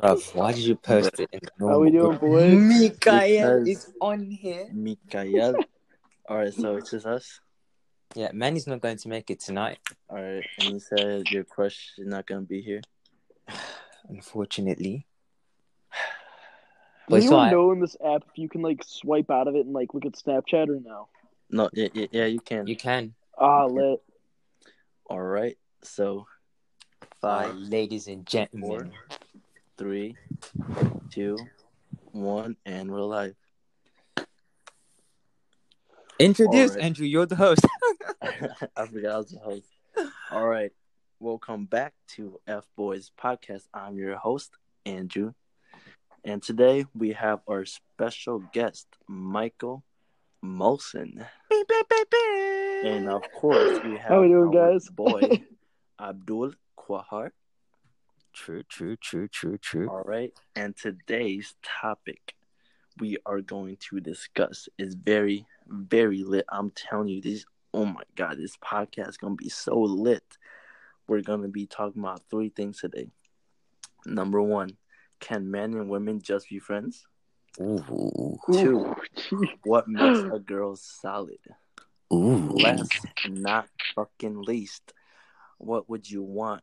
Bruv, why did you post it in the How we doing, group? boys? Mikael Because- is on here. Mikael. All right, so it's just us. Yeah, Manny's not going to make it tonight, All right, and you said your crush is not gonna be here. unfortunately. Does But it's anyone alright. know in this app if you can like swipe out of it and like look at Snapchat or no? No, yeah, yeah, yeah you can. You can. Ah, lit. All right, so Uh, ladies and gentlemen. Three, two, one, and we're live. Introduce Alright. Andrew, you're the host. I forgot I was the host. All right, welcome back to F Boys Podcast. I'm your host Andrew, and today we have our special guest Michael Molson, and of course we have How we doing, our guys? boy Abdul Quahar. True, true, true, true, true. All right, and today's topic we are going to discuss is very, very lit. I'm telling you, this. Oh my god, this podcast is gonna be so lit. We're gonna be talking about three things today. Number one, can men and women just be friends? Ooh, Two, Ooh, what makes a girl solid? ooh. Last, not fucking least, what would you want?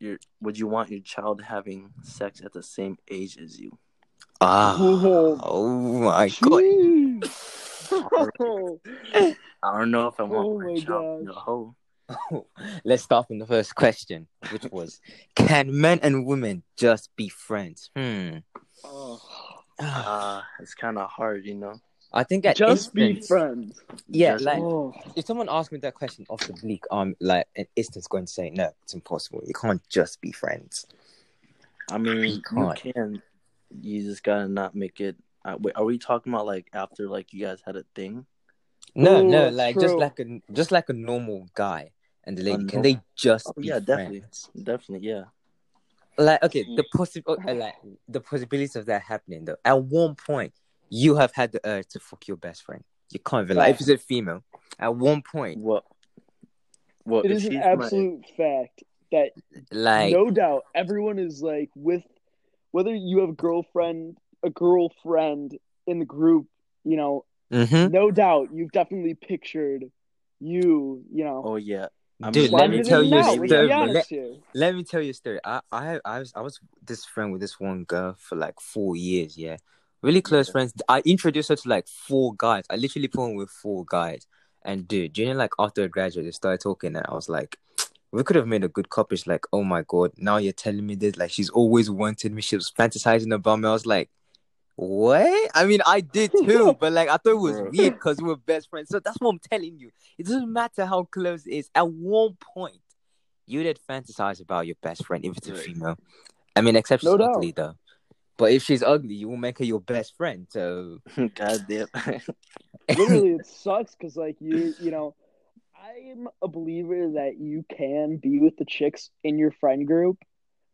Your would you want your child having sex at the same age as you? Ah, Oh. oh my god. I don't know if I want Oh my my child gosh. to hoe. Let's start from the first question, which was Can men and women just be friends? Hmm. Oh. Uh, it's kind of hard, you know. I think at Just be friends. Yeah, Just- like Oh. if someone asked me that question off the bleak, um, like an instance going to say no, it's impossible. You can't just be friends. I mean, You you can't. can. You just gotta not make it. Uh, wait, are we talking about like after like you guys had a thing? No, Ooh, no, that's like just like a just like a normal guy and the lady. A Can they just Oh, be yeah, definitely. friends? Definitely, yeah. Like okay, the possible like the possibilities of that happening though. At one point, you have had the urge to fuck your best friend. You can't even like if it's a female. At one point, What? What? It if is an she's absolute fact that like no doubt everyone is like with whether you have a girlfriend a girlfriend in the group you know mhm. no doubt you've definitely pictured you you know oh yeah. I Dude, let me tell in you a let's story. Let, let me tell you a story. I, I, I was, I was this friend with this one girl for like four years. Yeah, really close Yeah. friends. I introduced her to like four guys. I literally put on with four guys. And dude, you know, like after I graduated, they started talking, and I was like, we could have made a good couple. She's like, oh my god, now you're telling me this. Like, she's always wanted me. She was fantasizing about me. I was like, what? I mean, I did too, but like, I thought it was weird because we were best friends. So that's what I'm telling you. It doesn't matter how close it is. At one point, you did fantasize about your best friend if it's a female. I mean, except she's No ugly though. But if she's ugly, you will make her your best friend. So God damn. literally it sucks because like you you know i'm a believer that you can be with the chicks in your friend group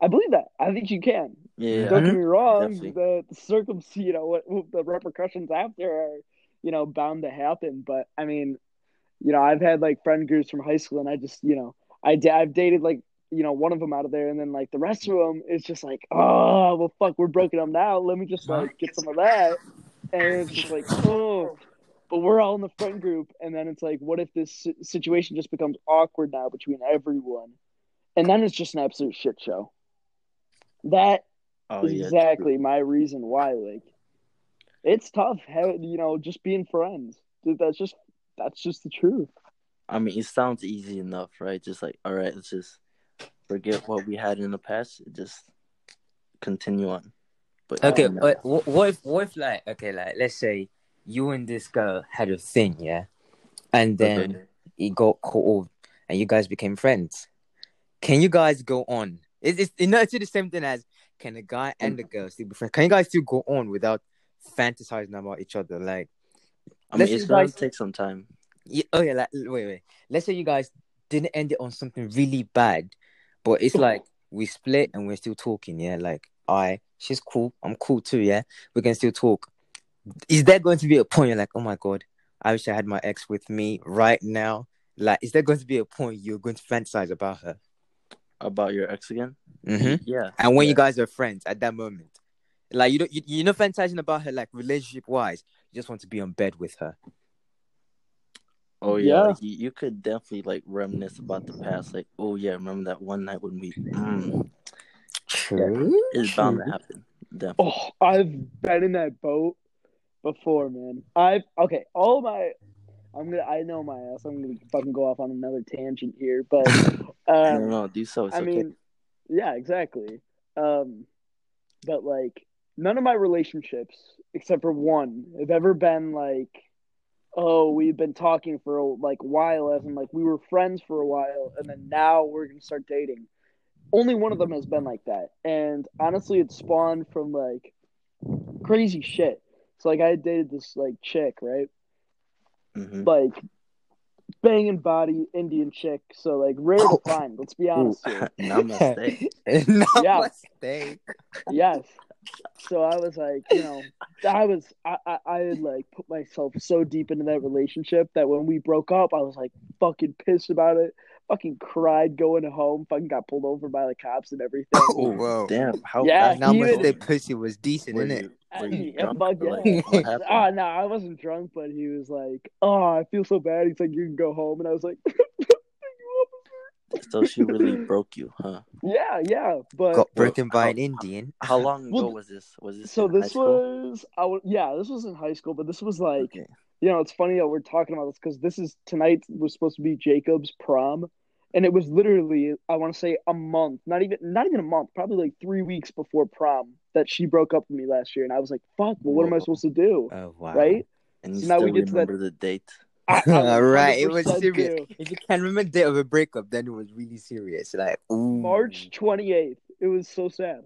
i believe that i think you can yeah. don't get me mm-hmm. wrong Definitely. the, the circum you know what, what the repercussions after are you know bound to happen but i mean you know i've had like friend groups from high school and i just you know I I've dated like you know one of them out of there and then like the rest of them is just like oh well fuck we're broken up now. Let me just like get some of that. And it's just like oh. But we're all in the front group and then it's like what if this situation just becomes awkward now between everyone? And then it's just an absolute shit show. That Oh is yeah. exactly my reason why like it's tough how you know just being friends. Dude, that's just that's just the truth. I mean, it sounds easy enough, right? Just like, all right, let's just forget what we had in the past. Just continue on. But okay, no. but what if what if like okay, like let's say you and this girl had a thing, yeah, and then Okay. it got caught and you guys became friends. Can you guys go on? It's, it's you know it's the same thing as can a guy and a girl still be friends? Can you guys still go on without fantasizing about each other? Like, I mean, it's guys- take some time. yeah, oh yeah, like wait, wait. Let's say you guys didn't end it on something really bad, but it's like we split and we're still talking. Yeah, like I, she's cool, I'm cool too. Yeah, we can still talk. Is there going to be a point you're like, oh my god, I wish I had my ex with me right now? Like, is there going to be a point you're going to fantasize about her? About your ex again? Mm-hmm. Yeah. And when you guys are friends at that moment, like you don't, you, you're not fantasizing about her like relationship wise. You just want to be on bed with her. Oh yeah, Yeah. like, you, you could definitely like reminisce about the past. Like, oh yeah, remember that one night when we? Mm, True. it's bound to happen. Definitely. Oh, I've been in that boat before, man. I've okay. All my, I'm gonna. I know my ass. I'm gonna fucking go off on another tangent here, but no, um, no, do so. It's I okay. mean, yeah, exactly. Um, but like, none of my relationships, except for one, have ever been like, oh, we've been talking for like a while, as in like we were friends for a while, and then now we're gonna start dating. Only one of them has been like that, and honestly, it spawned from like crazy shit. So like, I dated this like chick, right? Mhm. Like banging body Indian chick. So like rare to find. Let's be honest here. namaste. Namaste. yes. So I was like, you know, I was I, I I had like put myself so deep into that relationship that when we broke up, I was like fucking pissed about it. Fucking cried going home. Fucking got pulled over by the cops and everything. Oh, whoa. Damn, how Yeah, fast he was was- pussy was decent, Were innit? you, were uh, you drunk? fuck or, yeah. like. Oh no, I wasn't drunk, but he was like, "Oh, I feel so bad." He's like, "You can go home," and I was like, So she really broke you, huh? "Yeah, yeah." But Got broken by how- an Indian. How long ago Well, was this? Was this so in this school? was, I w- yeah, this was in high school, but this was like, Okay. you know, it's funny that we're talking about this because this is tonight was supposed to be Jacob's prom, and it was literally I want to say a month, not even not even a month, probably like three weeks before prom that she broke up with me last year, and I was like, "Fuck, well, what am I supposed to do?" Oh wow. Right? And you So now we get to that- remember the date? Right, it was serious. do. If you can remember the day of a breakup, then it was really serious. Like ooh. March twenty eighth. It was so sad.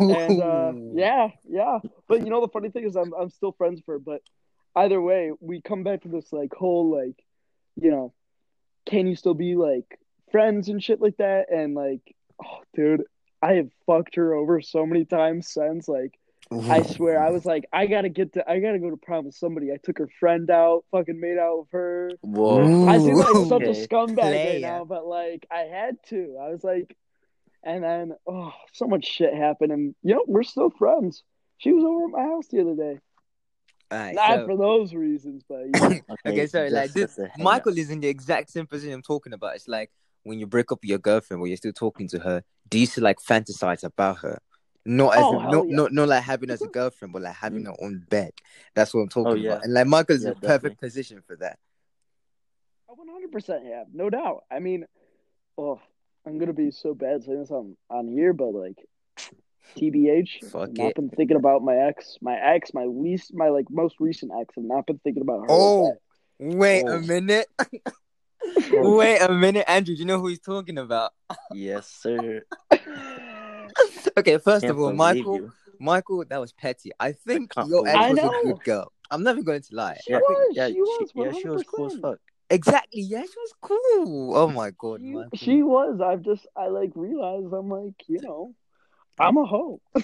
and uh, yeah, yeah. But you know, the funny thing is, I'm I'm still friends with her. But either way, we come back to this like whole like, you know, can you still be like friends and shit like that? And like, oh, dude, I have fucked her over so many times since. Like, Mm-hmm. I swear, I was like, I gotta get to, I gotta go to prom with somebody. I took her friend out, fucking made out with her. Whoa. I seem like Ooh. such a scumbag Player. right now, but like I had to. I was like, and then oh, so much shit happened, and you know we're still friends. She was over at my house the other day. Alright, Not so- for those reasons, but yeah. okay, so like this, just a hangout. Michael is in the exact same position I'm talking about. It's like when you break up with your girlfriend, but you're still talking to her. Do you still like fantasize about her? Not as Oh, in, hell not, yeah. not not like having as a girlfriend, but like having her on bed. That's what I'm oh, talking Oh, yeah. about. And like Michael's Yeah, in the perfect position for that. I 100% have, no doubt. I mean, oh, I'm gonna be so bad saying this on on here, but like, TBH, Fuck I've not it. been thinking about my ex, my ex, my least, my like most recent ex. I've not been thinking about her. Oh, like wait Oh. a minute. Oh. wait a minute, Andrew. Do you know who he's talking about? Yes, sir. that. Okay, first of all, Michael, you. Michael, that was petty. I think can't your ex was a good girl. I'm never going to lie. She Yeah, was, yeah, she was, yeah, she was cool as fuck. Exactly. Yeah, she was cool. Oh my god, She, Michael. she was. I've just I like realized I'm like you know I'm a hoe.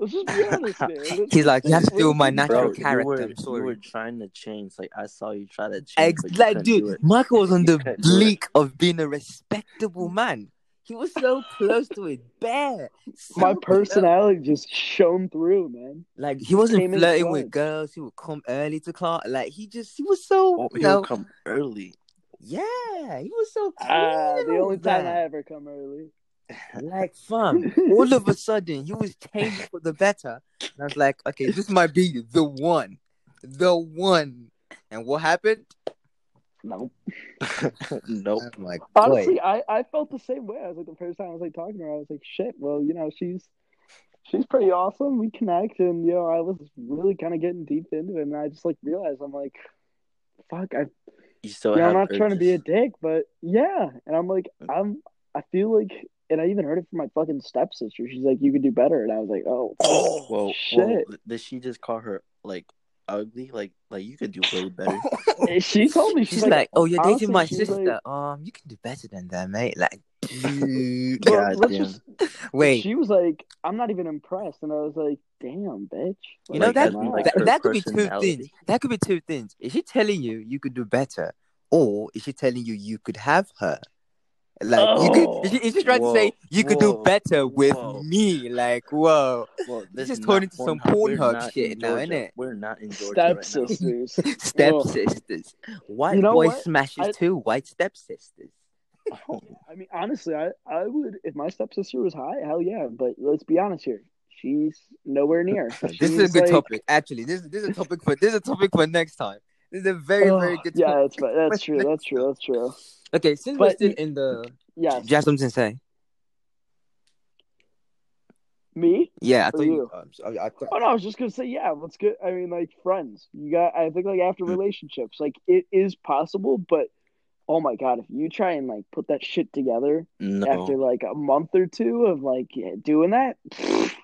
Let's just be honest, man. Let's He's like, you have to let's deal with my natural Bro, honest. you character. were, I'm you were trying to change. Like I saw you try to change, Ex- like, dude. Michael was on You the couldn't do it. bleak of being a respectable man. He was so close to it, bad. So My close. personality just shone through, man. like he wasn't came flirting with girls. He would come early to class. Like he just, he was so, Oh, you he'll know, come early. yeah, he was so. Ah, cool the only time I ever come early. Like, fam, all of a sudden, he was changed for the better. And I was like, okay, this might be the one. The one. And what happened? No, nope. Oh my god. honestly, I I felt the same way. I was like the first time I was like talking to her, I was like, shit. Well, you know, she's she's pretty awesome. We connect, and you know, I was really kind of getting deep into it, and I just like realized I'm like, fuck, I You still yeah, have I'm not trying to be a dick, but yeah. And I'm like, mm. I'm, I feel like, and I even heard it from my fucking stepsister. She's like, you could do better. And I was like, oh, Oh, whoa, shit. whoa! Did she just call her like ugly? Like, like you could do way better. She told me, she's, She's like, "Oh, you're dating my sister. like- um, you can do better than that, mate." Like, dude. Well, God let's damn. just, Wait, she was like, I'm not even impressed. And I was like, damn, bitch. you know Like, that like, that, that could be two things. That could be two things. Is she telling you you could do better, or is she telling you you could have her? Like you Oh. could, he's just trying to say you could do better with whoa. me. Like, whoa, Well, This is is turning into some We're Pornhub shit in now, Georgia. it? We're not in Georgia right now. Stepsisters. stepsisters, white You know boy what? smashes I- too. White stepsisters. Oh, I mean, honestly, I, I would if my stepsister was high, hell yeah. But let's be honest here, she's nowhere near. This is a good like- topic. Actually, this this is a topic for this is a topic for next time. This is a very Oh, very good. Yeah, topic. that's that's true. That's true. That's true. Okay, since we're still in the, Yes. do you have something to say? Me? Yeah, I thought you. you? um, I, I thought, Oh no, I was just gonna say yeah. Let's get. I mean, like friends. You got. I think like after Mm. relationships, like it is possible, but oh my god, if you try and like put that shit together no, after like a month or two of like doing that,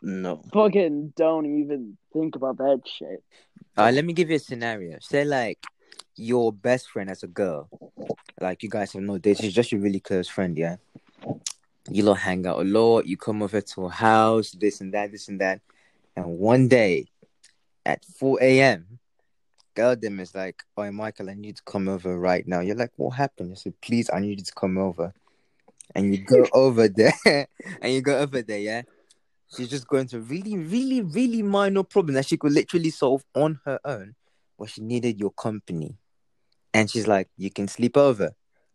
no. fucking don't even think about that shit. Uh, let me give you a scenario. Say like your best friend as a girl, like you guys have no dates. She's just your really close friend, yeah. You lot hang out a lot. You come over to her house, this and that, this and that, and one day at four a.m. Girl, them is like, "Oh, Michael, I need to come over right now." You're like, "What happened?" I said, "Please, I need you to come over." And you go over there, and you go over there, yeah. She's just going to really, really, really minor problem that she could literally solve on her own, but she needed your company. And she's like, "You can sleep over.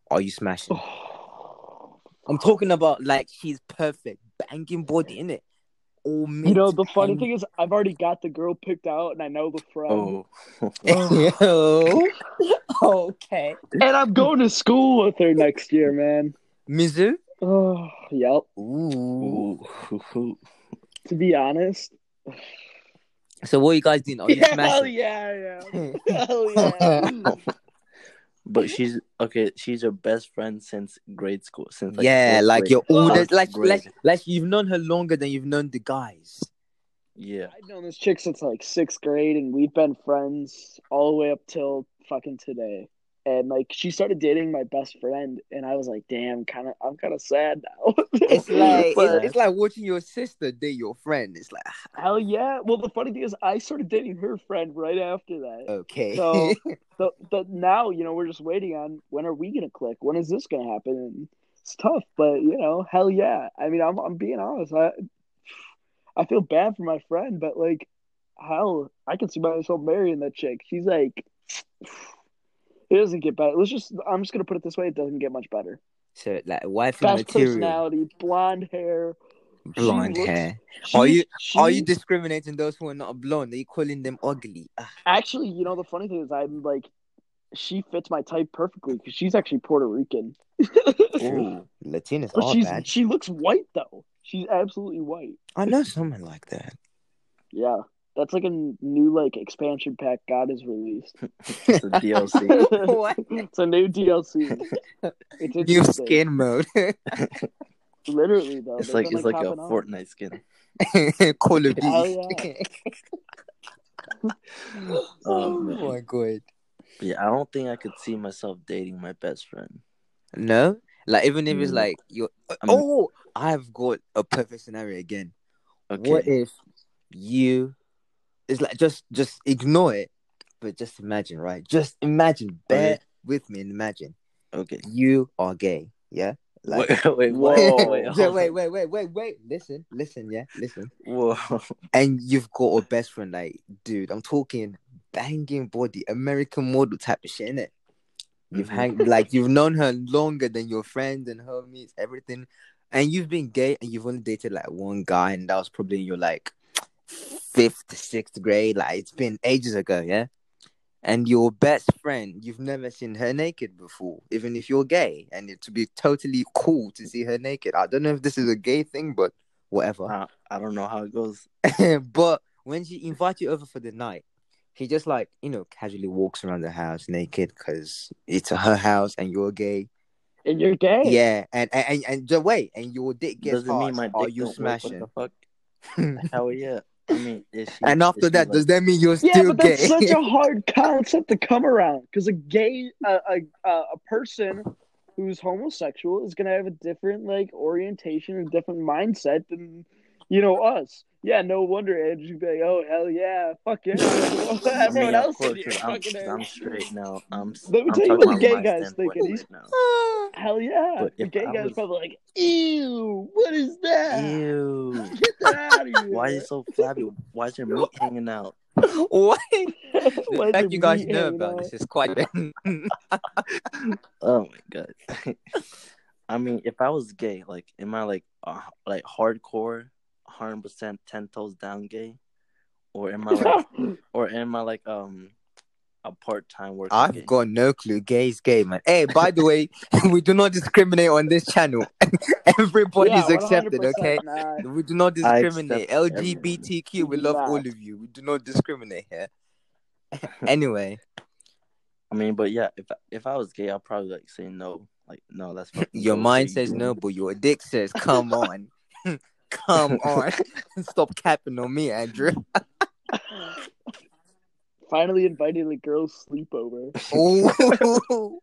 Are you smashing?" I'm talking about like she's perfect, banging body in it. All You know, the funny and- thing is, I've already got the girl picked out, and I know the friend, Oh, Yo. okay. and I'm going to school with her next year, man. Mizu. Oh, yep. Ooh. Ooh. To be honest, So what you guys doing? Oh, Are you yeah, hell yeah, yeah, hell yeah. But she's okay. She's your best friend since grade school. Since like yeah, like grade. you're older, Fourth like grade. like like you've known her longer than you've known the guys. yeah. I've known this chick since like sixth grade, and we've been friends all the way up till fucking today. And like, she started dating my best friend, and I was like, "Damn, kind of, I'm kind of sad now." It's like But- it's, it's like watching your sister date your friend. It's like hell yeah. Well, the funny thing is, I started dating her friend right after that. okay. So, the, the now you know we're just waiting on when are we gonna click? When is this gonna happen? And it's tough, but you know, hell yeah. I mean, I'm I'm being honest. I I feel bad for my friend, but like, hell, I can see myself marrying that chick. She's like, it doesn't get better. Let's just I'm just gonna put it this way: it doesn't get much better. so like wifey Best material, personality, blonde hair. blonde looks- hair. She, Are you- she- Are you discriminating those who are not blonde? Are you calling them ugly? Ah, actually? You know, the funny thing is, I'm like, she fits my type perfectly because she's actually Puerto Rican. Ooh. Latinas But she's bad. she looks white though. She's absolutely white. I know someone like that. Yeah, that's like a new like expansion pack God has released. It's a DLC. What? It's a new DLC. It's New skin mode. Literally though, It's like it's like a popping off. Fortnite skin. Call of Hell Duty. yeah. oh Oh, man. my god. Yeah, I don't think I could see myself dating my best friend. No, like even if it's Mm. like you're. Oh, I've got a perfect scenario again. Okay. What if you? It's like just just ignore it, but just imagine, right? Just imagine. Bear Okay. with me and imagine okay. you are gay. Yeah. Like, wait, wait, Whoa. wait, wait, Yeah, wait, wait, wait, wait, wait. Listen, listen, yeah, listen. Whoa. And you've got a best friend, like, dude, I'm talking banging body, American model type of shit, innit? You've Mhm. hang like you've known her longer than your friends and homies, everything. And you've been gay and you've only dated like one guy, and that was probably in your like fifth, sixth grade. Like it's been ages ago, yeah. And your best friend, you've never seen her naked before, even if you're gay, and it to be totally cool to see her naked. I don't know if this is a gay thing, but whatever. I, I don't know how it goes. but when she invites you over for the night, he just like you know casually walks around the house naked because it's her house and you're gay. And you're gay. Yeah, and and and, and just wait, and your dick gets Doesn't hard. mean my dick Are you don't smashing? What the fuck? Hell yeah. I mean, she, and after that, like- does that mean you're Yeah, still but that's gay? such a hard concept to come around because a gay, a, a a person who's homosexual is gonna have a different like orientation and different mindset than you know us. Yeah, no wonder Andrew'd be like, "Oh hell yeah, fuck yeah!" I Everyone mean, of else course, in here 'cause I'm, fucking 'cause is. I'm straight now. I'm, Let me I'm tell you what the gay guy's standpoint thinking. He's- now. Hell yeah! The gay I guy's was- probably like, "Ew, what is that? Ew. Get that out of here!" Why is it so flabby? Why is your meat hanging out? What? Why The fact you guys know about out? this is quite. Oh my god. I mean, if I was gay, like, am I like, uh, like hardcore, hundred percent ten toes down gay, or am I like, or am I like um a part time worker? I've gay? got no clue. Gay is gay, man. Hey, by the way, we do not discriminate on this channel. Everybody's Yeah, accepted, okay? Nah. We do not discriminate. accept LGBTQ, we love Nah. all of you. We do not discriminate here. anyway, I mean, but yeah, if if I was gay, I'd probably like say no. Like, no, that's your mind says no, but your dick says, come on. Come on. Stop capping on me, Andrew. Finally invited a girl's sleepover. Oh,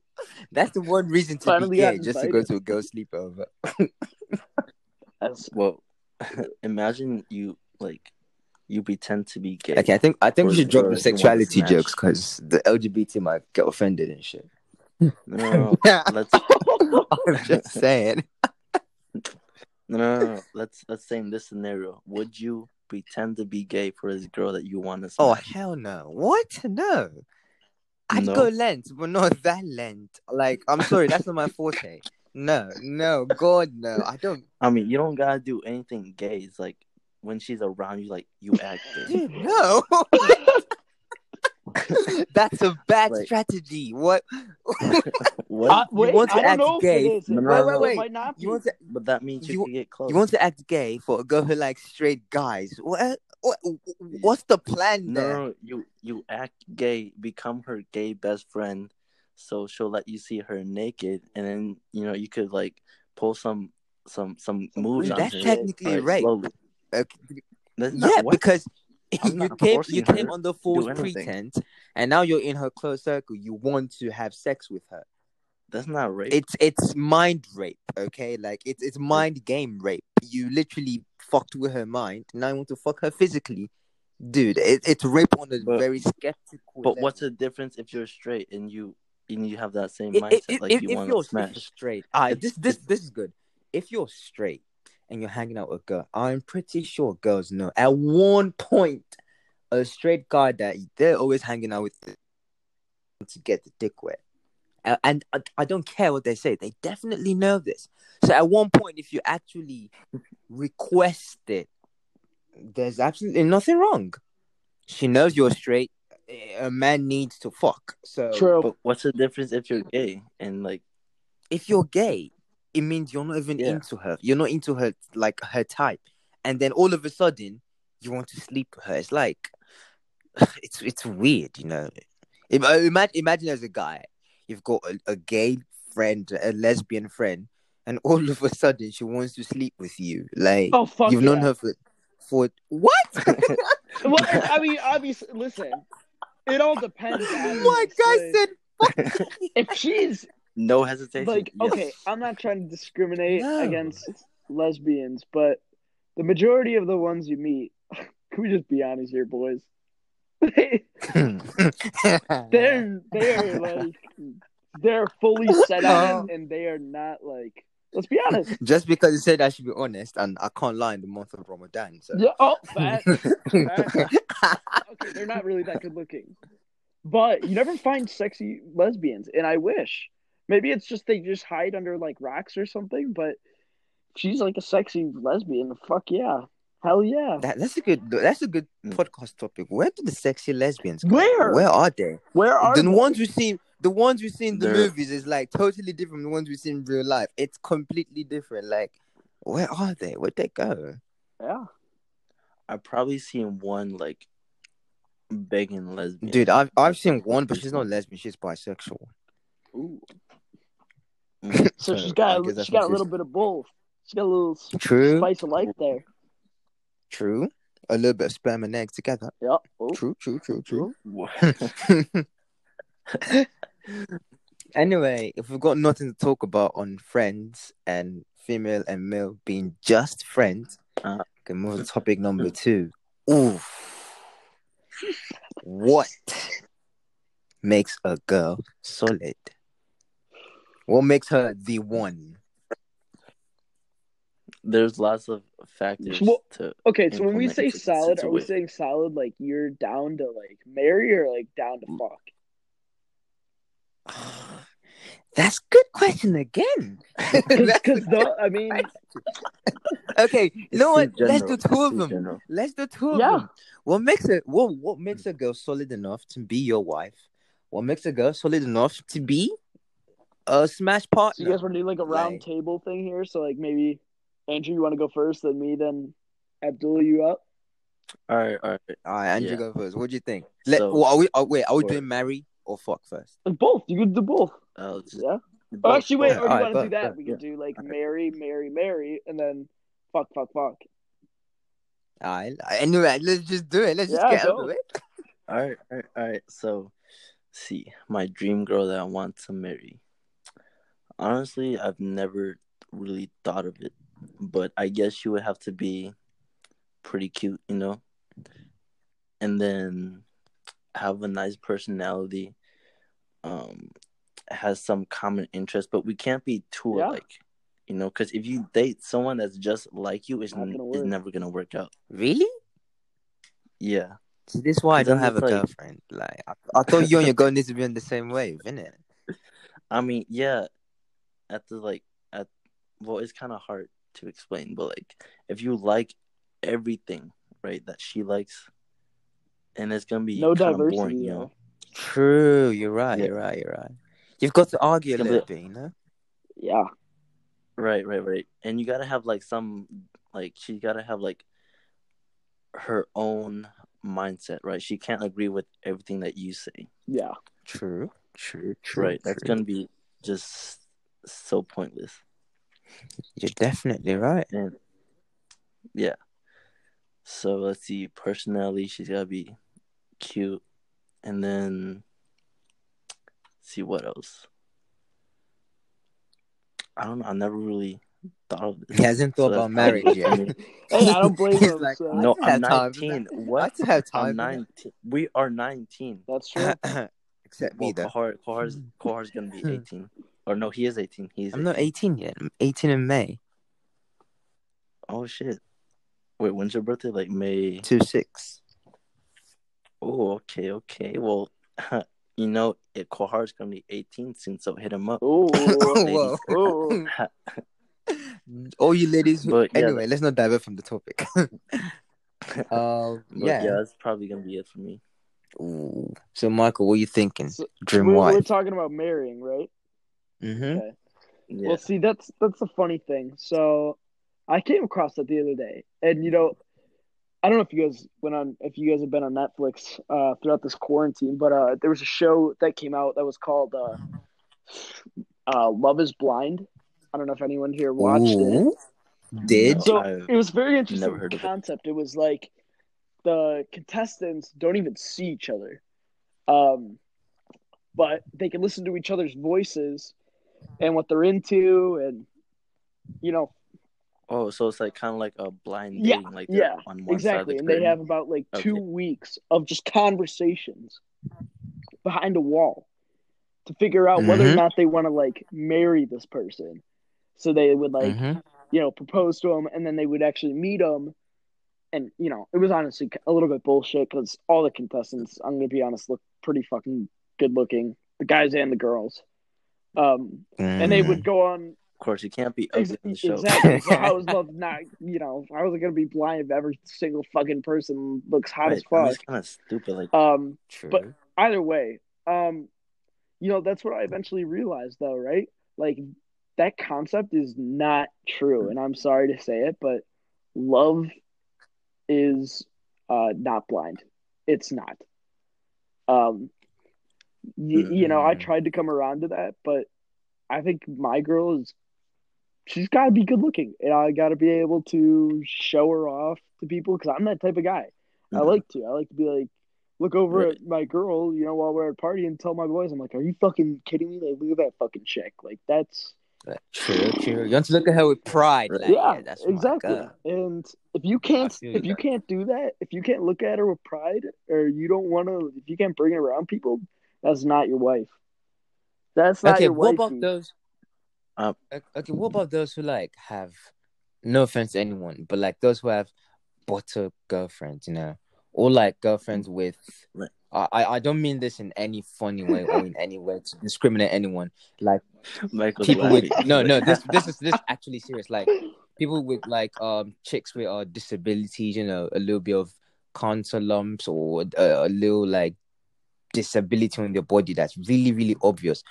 that's the one reason to Finally be gay, just to go to a girl's sleepover. That's Well, imagine you like you pretend to be gay. Okay, I think I think we should drop the if you want to sexuality jokes because the LGBT might get offended and shit. No, no, no. let's I'm just saying. No, no, no, no. Let's let's say in this scenario, would you pretend to be gay for this girl that you want to Oh hell no! What? No. I'd No? go length, but not that length. Like, I'm sorry, that's not my forte. No, no, God, no. I don't. I mean, you don't gotta do anything gay. It's like when she's around you, like you act. Dude, no. that's a bad Like- strategy. What? What? Uh, wait, want to act gay? if it is. No, no, might- no, it wait. might. You want to? but that means you, You- can get close. You want to act gay for a girl who likes straight guys? What? what what's the plan no, there? no, no, you you act gay, become her gay best friend, so she'll let you see her naked, and then you know you could like pull some some some moves Dude, on that's her. technically like, rape. slowly. Okay, That's yeah, what? because I'm you came you came on the false pretense, and now you're in her close circle. You want to have sex with her. that's not rape. It's it's mind rape, okay? Like it's it's mind game rape. You literally fucked with her mind. Now you want to fuck her physically, dude. It, it's rape on a But- very skeptical. but what's the difference if you're straight and you and you have that same mindset, if, like if, you if want you're to if you're smash? straight, ah, If- this this this is good. If you're straight and you're hanging out with a girl, I'm pretty sure girls know at one point a straight guy that they're always hanging out with to get the dick wet. A- And I, I don't care what they say, they definitely know this. So at one point, if you actually request it, there's absolutely nothing wrong. She knows you're straight. A man needs to fuck. So True. But what's the difference if you're gay and like if you're gay, it means you're not even Yeah. into her. You're not into her like her type, and then all of a sudden you want to sleep with her. It's like it's it's weird, you know. Uh, imagine imagine as a guy, you've got a, a gay friend, a lesbian friend, and all of a sudden she wants to sleep with you. Like Oh fuck you've yeah. known her for for what? Well, I mean, obviously, listen. It all depends. My guy said, fuck if she's no hesitation. like, yes. okay, I'm not trying to discriminate No. against lesbians, but the majority of the ones you meet, can we just be honest here, boys? They, they're they're like they're fully set on um, and they are not like. Let's be honest. Just because you said I should be honest, and I can't lie in the month of Ramadan. So. Yeah, oh, fat. okay, they're not really that good looking. But you never find sexy lesbians, and I wish. Maybe it's just they just hide under like rocks or something, but she's like a sexy lesbian. Fuck yeah. Hell yeah. That, that's a good. That's a good Mm. podcast topic. Where do the sexy lesbians go? Where? Where are they? Where are the they? ones we see, the ones we see in the They're- movies is like totally different from the ones we see in real life. It's completely different. Like, where are they? Where'd they go? Yeah. I've probably seen one like begging lesbian. Dude, I've I've seen one, but she's not lesbian. She's bisexual. Ooh. Mm. So she's got a, she got a little bit of both. She's got a little True, spice of life there. true. A little bit of sperm and egg together. Yeah. Oh. True, true, true, true. Anyway, if we've got nothing to talk about on friends and female and male being just friends, Uh, Okay, move to topic number two. Ooh. What makes a girl solid? What makes her the one? There's lots of factors Well, to. Okay, so when we say solid, are we situation. saying solid like you're down to like marry or like down to mm. fuck? That's good question again. Because I mean, okay, you know what? Let's do two of them. general. Let's do two of Yeah. them. What makes it what what makes mm. a girl solid enough to be your wife? What makes a girl solid enough to be a smash so you guys want to do like a round Like- table thing here? So like maybe Andrew, you want to go first, then me, then Abdul, you up? All right, all right. All right, Andrew, Yeah. go first. What do you think? Let, So- well, are we? Oh, wait, are we for- doing marry or fuck first? Like both. You could do both. Uh, just, Yeah. Oh, actually, wait. both. Or do you Alright, want to do that? both, we yeah. could do like Alright. marry, marry, marry, and then fuck, fuck, fuck. All right. Anyway, let's just do it. Let's just get go. over it. All right, all right, all right. So, see, my dream girl that I want to marry. Honestly, I've never really thought of it, but I guess she would have to be pretty cute, you know, and then have a nice personality. Um, has some common interest, but we can't be too Yeah. alike, you know, because if you date someone that's just like you, it's, Not gonna n- it's never gonna work out. Really? Yeah. See, this is why I don't have a like- girlfriend. Like, I, I thought you and your girl need to be on the same wave, innit? I mean, yeah, at the like at well, it's kind of hard to explain, but like if you like everything, right, that she likes, and it's gonna be No kinda diversity, boring, you know. True. You're right. Yeah. You're right. You're right. You've got to argue a It's gonna little bit, you know. Yeah. Right, right, right. And you gotta have like some like she gotta have like her own mindset, right? She can't agree with everything that you say, Yeah. True. True. True. right? That's gonna be just so pointless. You're definitely right. And yeah. So let's see. Personality, she's gotta be cute, and then see what else. I don't know. I never really thought of this. He hasn't thought So about marriage good for yet. Hey, I don't blame He's him. like, so- No, I'm 19. that. What? I have time. I'm 19. We are 19. That's true. Except me, Well, though. Kohar, Kohar's, Kohar's gonna be 18. Or no, he is 18. He's I'm not 18 yet. I'm 18 in May. Oh shit. Wait, when's your birthday? Like May. 2 6. Oh, okay, okay. Well, you know, it, Kohar's gonna be 18 soon, so hit him up. Ooh. Whoa. All you ladies. Who... But, yeah, anyway, let's not divert from the topic. um, yeah. yeah. that's probably gonna be it for me. Ooh. So, Michael, what are you thinking? So, Dream we're, we're talking about marrying, right? Mm-hmm. Okay. Yeah. Well, see, that's that's the funny thing. So, I came across that the other day, and you know, I don't know if you guys went on, if you guys have been on Netflix uh, throughout this quarantine, but uh, there was a show that came out that was called uh, uh, "Love Is Blind." I don't know if anyone here watched it. Did? So I've it was very interesting never heard of it. concept. It. was like the contestants don't even see each other, um, but they can listen to each other's voices and what they're into, and you know Oh, so it's like kind of like a blind Yeah, dating, like they're yeah, on one exactly. side of And they have about like two weeks of just conversations behind a wall to figure out whether or Mhm. not they want to like marry this person. So they would like Mhm. you know, propose to them and then they would actually meet them And you know, it was honestly a little bit bullshit because all the contestants, I'm gonna be honest, look pretty fucking good looking, the guys and the girls. Um, and they Mm. would go on Of course, you can't be ex- ugly in the show. exactly. so how is love not? You know, how is it gonna be blind if every single fucking person looks hot Right, as fuck? it's kind of stupid. Like, Um, True. but- either way, um, you know, that's what I eventually realized, though, right? Like that concept is not true, and I'm sorry to say it, but love is uh, not blind. It's not. Um, y- you know, I tried to come around to that, but I think my girl is. She's got to be good looking, and I got to be able to show her off to people because I'm that type of guy. I like to. I like to be like, look over Right. at my girl, you know, while we're at a party and tell my boys, I'm like, are you fucking kidding me? Like, look at that fucking chick. Like, that's True, true. You want to look at her with pride, like, yeah, yeah, that's exactly. And if you can't, I if you you. can't do that, if you can't look at her with pride, or you don't want to, if you can't bring her around people, that's not your wife. That's not Okay, your what about those? Um, Okay, okay, what about those who like have no offense to anyone, but like those who have butter girlfriends, you know, or like girlfriends with. Right. I I I don't mean this in any funny way or in any way to discriminate anyone. Like Michael's people with no no this this is this is actually serious. Like people with like um chicks with uh disabilities, you know, a little bit of cancer lumps or a, a little like disability on their body that's really really obvious,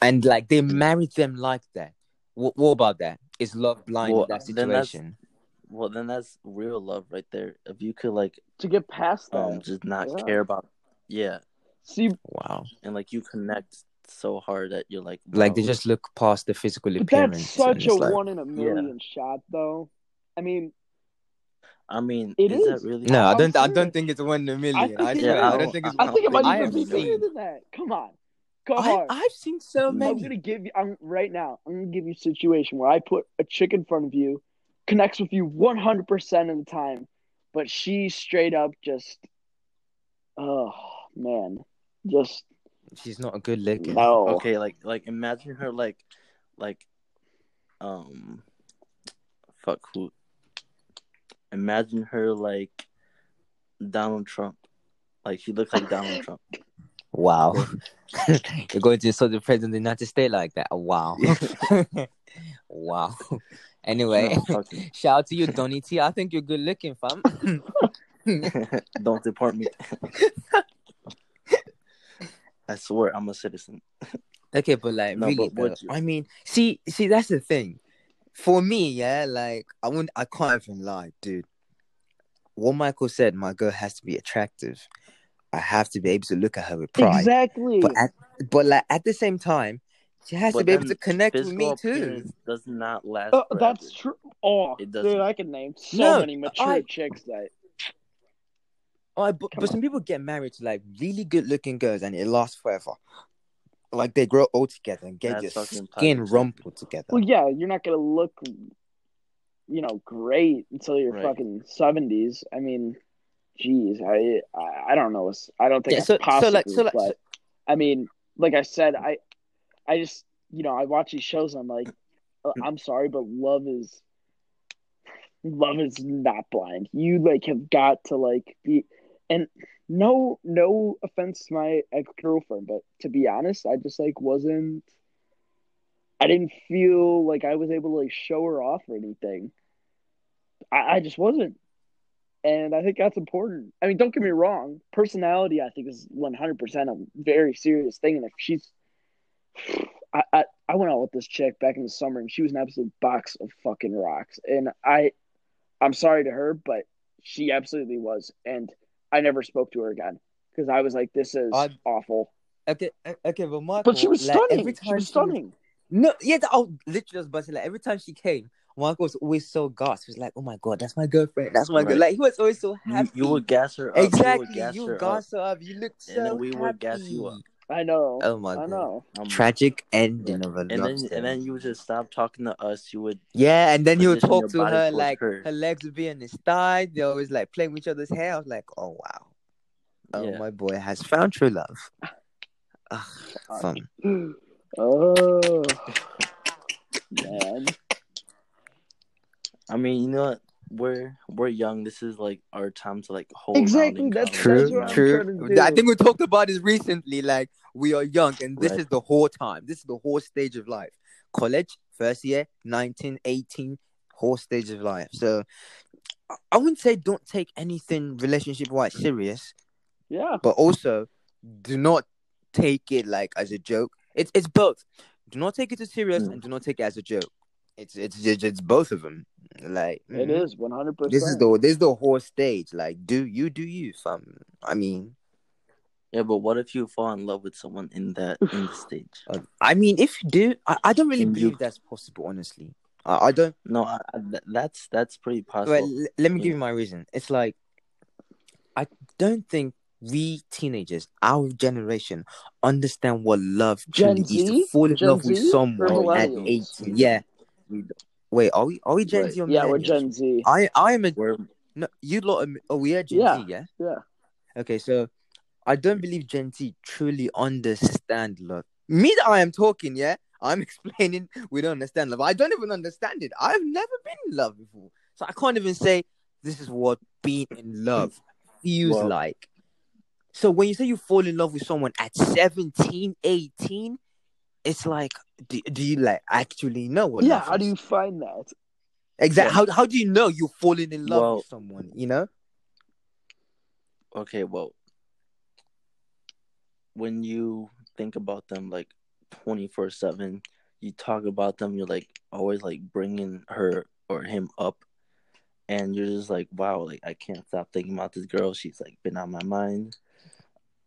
and like they married them like that. What, what about that? Is love blind Well, in that then that's- situation? Well, then that's real love right there. If you could like to get past that. um just not Yeah. care about yeah, See, Wow. and like you connect so hard that you're like Like they just look past the physical but appearance. that's such a like, one in a million shot, though. I mean, I mean, It is, is. that really? No, I don't. I don't think it's one in a million. think I, it swear. I don't think it's. I think it might even be bigger than that. Come on, come I, on. I've seen so many. I'm gonna give you. I'm right now. I'm gonna give you a situation where I put a chick in front of you, connects with you 100 percent of the time, but she straight up just, oh man, just She's not a good licker. no. Okay, like like imagine her like like um fuck who imagine her like Donald Trump. Like she looks like Donald Trump. Wow. You're going to insult the president of the United States like that? Wow. wow. Anyway, No, shout out to you, Donny T. I think you're good looking, fam. Don't deport me. I swear I'm a citizen. okay, but like No, really, but? I mean, see, see, that's the thing. For me, yeah, like I wouldn't, I can't even lie, dude. What Michael said, my girl has to be attractive. I have to be able to look at her with pride. Exactly. But at, but like at the same time, she has to be able to connect with me too. does not last. Uh, that's true. Oh, It dude, doesn't. I can name so No, many mature I- chicks that. Oh, but, but some people get married to like really good looking girls and it lasts forever. Like they grow old together and get That's your skin toxic. rumpled together. Well, yeah, you're not gonna look, you know, great until your Right. fucking seventies. I mean, geez, I, I I don't know. I don't think Yeah, it's so- so, possible. like- so, like- but so- I mean, like I said, I I just you know I watch these shows and I'm like, uh, Mm. I'm sorry, but love is love is not blind. You like have got to like be and no no offense to my ex girlfriend, but to be honest, I just like wasn't I didn't feel like I was able to like show her off or anything. I, I just wasn't. And I think that's important. I mean, don't get me wrong. Personality, I think, is 100% a very serious thing. And if she's. I, I, I went out with this chick back in the summer and she was an absolute box of fucking rocks. And I. I'm sorry to her, but she absolutely was. And I never spoke to her again because I was like, this is I- awful. Okay, eh, okay, but Michael, But she was like, stunning. every She time was stunning. No, yeah, oh, I was literally was about to say, like every time she came, Michael was always so gassed. He was like, "Oh my god, that's my girlfriend. That's my girl." Like he was always so You, happy. you would gas her up. You exactly. would gas You her gas up. her up. You looked so And then we happy. would gas you up. I know. Oh my I god. know. Um, Tragic ending of a and love then story. and then you would just stop talking to us. You would Yeah, and then you would talk to her like her. her legs would be on his thigh. They always like playing with each other's hair. I was like, oh wow, oh Yeah. my boy has found true love. Ugh, fun. Oh man. I mean, you know what? We're we're young. This is like our time to like hold. Exactly, that's- college, that's True, what you I'm true. to do. I think we talked about this recently. Like we are young, and this Right. is the whole time. This is the whole stage of life. College, first year, 19, 18, whole stage of life. So I- I wouldn't say don't take anything relationship wise serious, Yeah. but also do not take it like as a joke. It's it's both. Do not take it too serious, Mm. and do not take it as a joke. It's it's it's, it's both of them. Like It mhm. is one hundred percent. This is the this is the whole stage. Like, do you do you, fam? I mean, Yeah, but what if you fall in love with someone in that in the stage? uh, I mean, if you do, I, I don't really Can you- believe that's possible. Honestly, I, I don't. No, I, I, that's that's pretty possible. Well, l- let me Yeah. give you my reason. It's like I don't think we teenagers, our generation, understand what love Gen truly is to fall in Gen love with Z or someone at 18. Yeah. Wait, are we are we Gen. Z or Yeah, we're? Gen Z. I I am a We're no, you lot. Are, oh, we are Gen Yeah. Z, yeah. Yeah. Okay, so I don't believe Gen Z truly understand love. Me that I am talking, yeah, I'm explaining. We don't understand love. I don't even understand it. I've never been in love before, so I can't even say this is what being in love feels Well- like. So when you say you fall in love with someone at 17, 18, it's like, do, do you like actually know what? Yeah, love how do you find that? exactly? How how do you know you're falling in love Well- with someone? You know? okay. Well, when you think about them like twenty four seven, you talk about them. You're like always like bringing her or him up, and you're just like, wow, like I can't stop thinking about this girl. She's like been on my mind.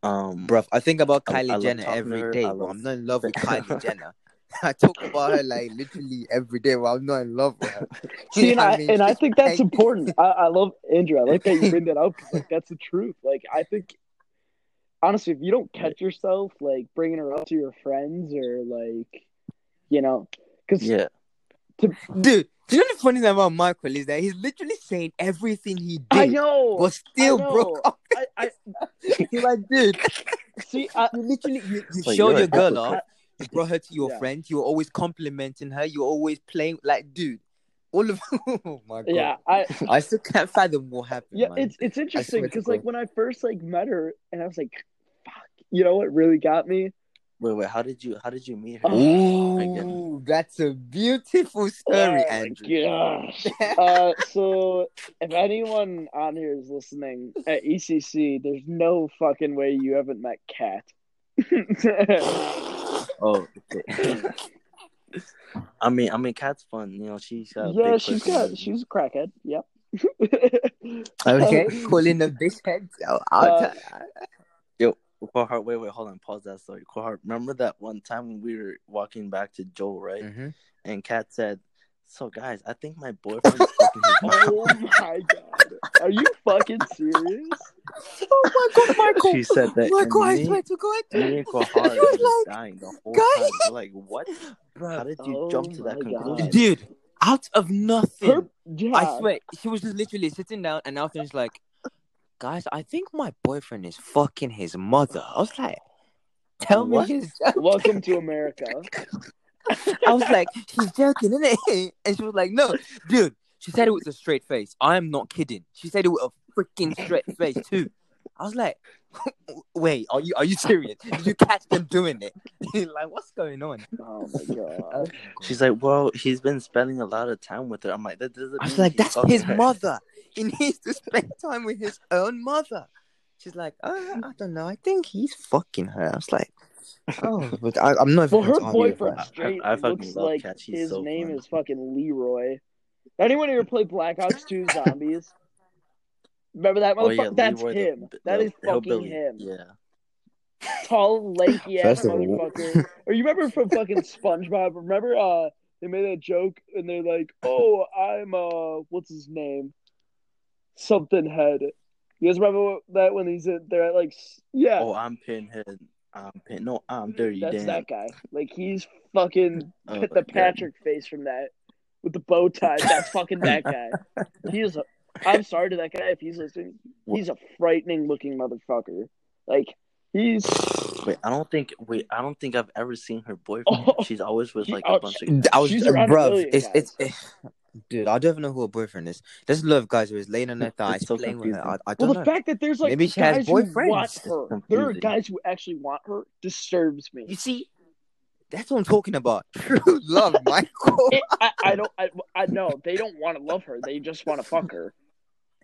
Um, Bruv, I think about Kylie I love Jenner talking to every her. day, I but love- I'm not in love with Kylie Jenner. I talk about her like literally every day, but I'm not in love with her. See, and Yeah, I, mean, and I think that's important. I, I love Andrew. I like that you bring that up. Like that's the truth. Like I think, honestly, if you don't catch yourself like bringing her up to your friends or like, you know, because yeah, Dude, do you know the funny thing about Michael is that he's literally saying everything he did, I know, but still I know. broke up. I, I You're like, dude, see. I, you literally you, you Like, showed your a girl hypocrite. off, you brought her to your Yeah. friends, you were always complimenting her, you were always playing like, dude, all of oh my god, yeah, I I still can't fathom what happened. yeah. man. It's it's interesting because like when I first like met her and I was like, fuck, you know what really got me? wait, wait. How did you how did you meet her? Oh, Ooh, that's a beautiful story, oh Andrew. gosh. uh, so if anyone on here is listening at ECC, there's no fucking way you haven't met Kat. Oh, okay. I mean, I mean, Kat's fun. You know, she's got yeah, big she's personality. got she's a crackhead. Yep. Okay, calling the bitch heads. I'll, I'll Uh, tell- Kahar, wait, wait, hold on, pause that story. Kahar, remember that one time when we were walking back to Joel, right? Mhm. And Kat said, "So guys, I think my boyfriend fucking his mom." oh my god, are you fucking serious? Oh my god, Michael! She said that. Michael, I swear to God. me and She were was like, dying the whole guys- time. Like, what? How did you Oh jump to that conclusion? God. dude, out of nothing. Her, yeah. I swear, she was just literally sitting down, and after she's like, "Guys, I think my boyfriend is fucking his mother." I was like, "Tell What? me he's. Welcome to America. I was like, "She's joking, isn't it?" And she was like, "No, dude." She said it with a straight face. I'm not kidding. She said it with a freaking straight face too. I was like, "Wait, are you are you serious? Did you catch them doing it? like, what's going on?" Oh my god. She's like, well, he's been spending a lot of time with her. I'm like, that doesn't. I was like, that's his her." mother. He needs to spend time with his own mother. She's like, oh, I don't know. I think he's fucking her. I was like, oh, but I, I'm not. Well, her going to argue with boyfriend straight I- I fucking looks like Kat. His so name fun. is fucking Leroy. Anyone ever play Black Ops 2 Zombies? Remember that Oh motherfucker? yeah, That's Leroy the- him. the that is fucking hillbilly. him. Yeah. Tall, lanky ass First motherfucker. or you remember from fucking SpongeBob? Remember uh they made that joke and they're like, "Oh, I'm uh, what's his name? Something head." You guys remember that when he's at, they're at like, yeah, Oh, I'm Pinhead. I'm Pin. No, I'm Dirty that's Dan. that guy. Like he's fucking Oh, Put the God. Patrick face from that with the bow tie. That's fucking that guy. He is. A, I'm sorry to that guy if he's listening. He's a frightening looking motherfucker. Like he's. Wait, I don't think. Wait, I don't think I've ever seen her boyfriend. Oh. She's always with He- like oh, a bunch of. I was, She's uh, around a bruv, million it's, guys. it's, dude, I don't even know who her boyfriend is. There's a lot of guys who is laying on their thighs, so playing with her. I. I Well, don't the know. fact that there's like Maybe she has guys who boyfriends. want her. There are guys who actually want her. Disturbs me. You see, that's what I'm talking about. True love, Michael. It, I, I don't. I, I know they don't want to love her. They just want to fuck her.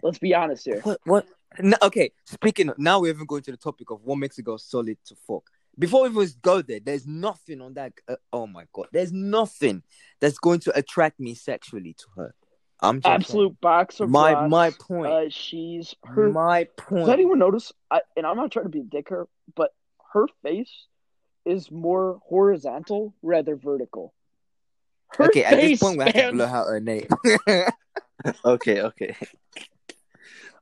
Let's be honest here. What? What? No, okay. Speaking. Of, now we're even going to the topic of what makes a girl solid to fuck. Before we even go there, there's nothing on that. Uh, oh my god, there's nothing that's going to attract me sexually to her. I'm just Absolute box of my rocks. my point. Uh, she's her. my point. Does anyone notice? I, and I'm not trying to be a dicker, but her face is more horizontal rather vertical. Her okay, at this face point we have to spans- blow out her name. Okay, okay.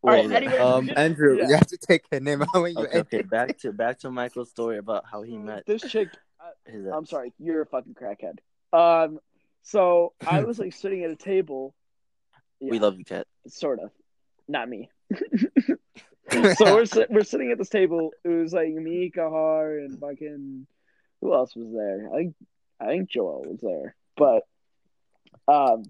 right, Well, anyway, Um, Andrew, Yeah. you have to take her name out when you okay, okay. Back to back to Michael's story about how he met this chick. his. I'm sorry, you're a fucking crackhead. Um, so I was like sitting at a table. We love you, Kat. sort of, not me. so we're we're sitting at this table. It was like me, Kahar, and fucking who else was there? I think I think Joel was there, but um,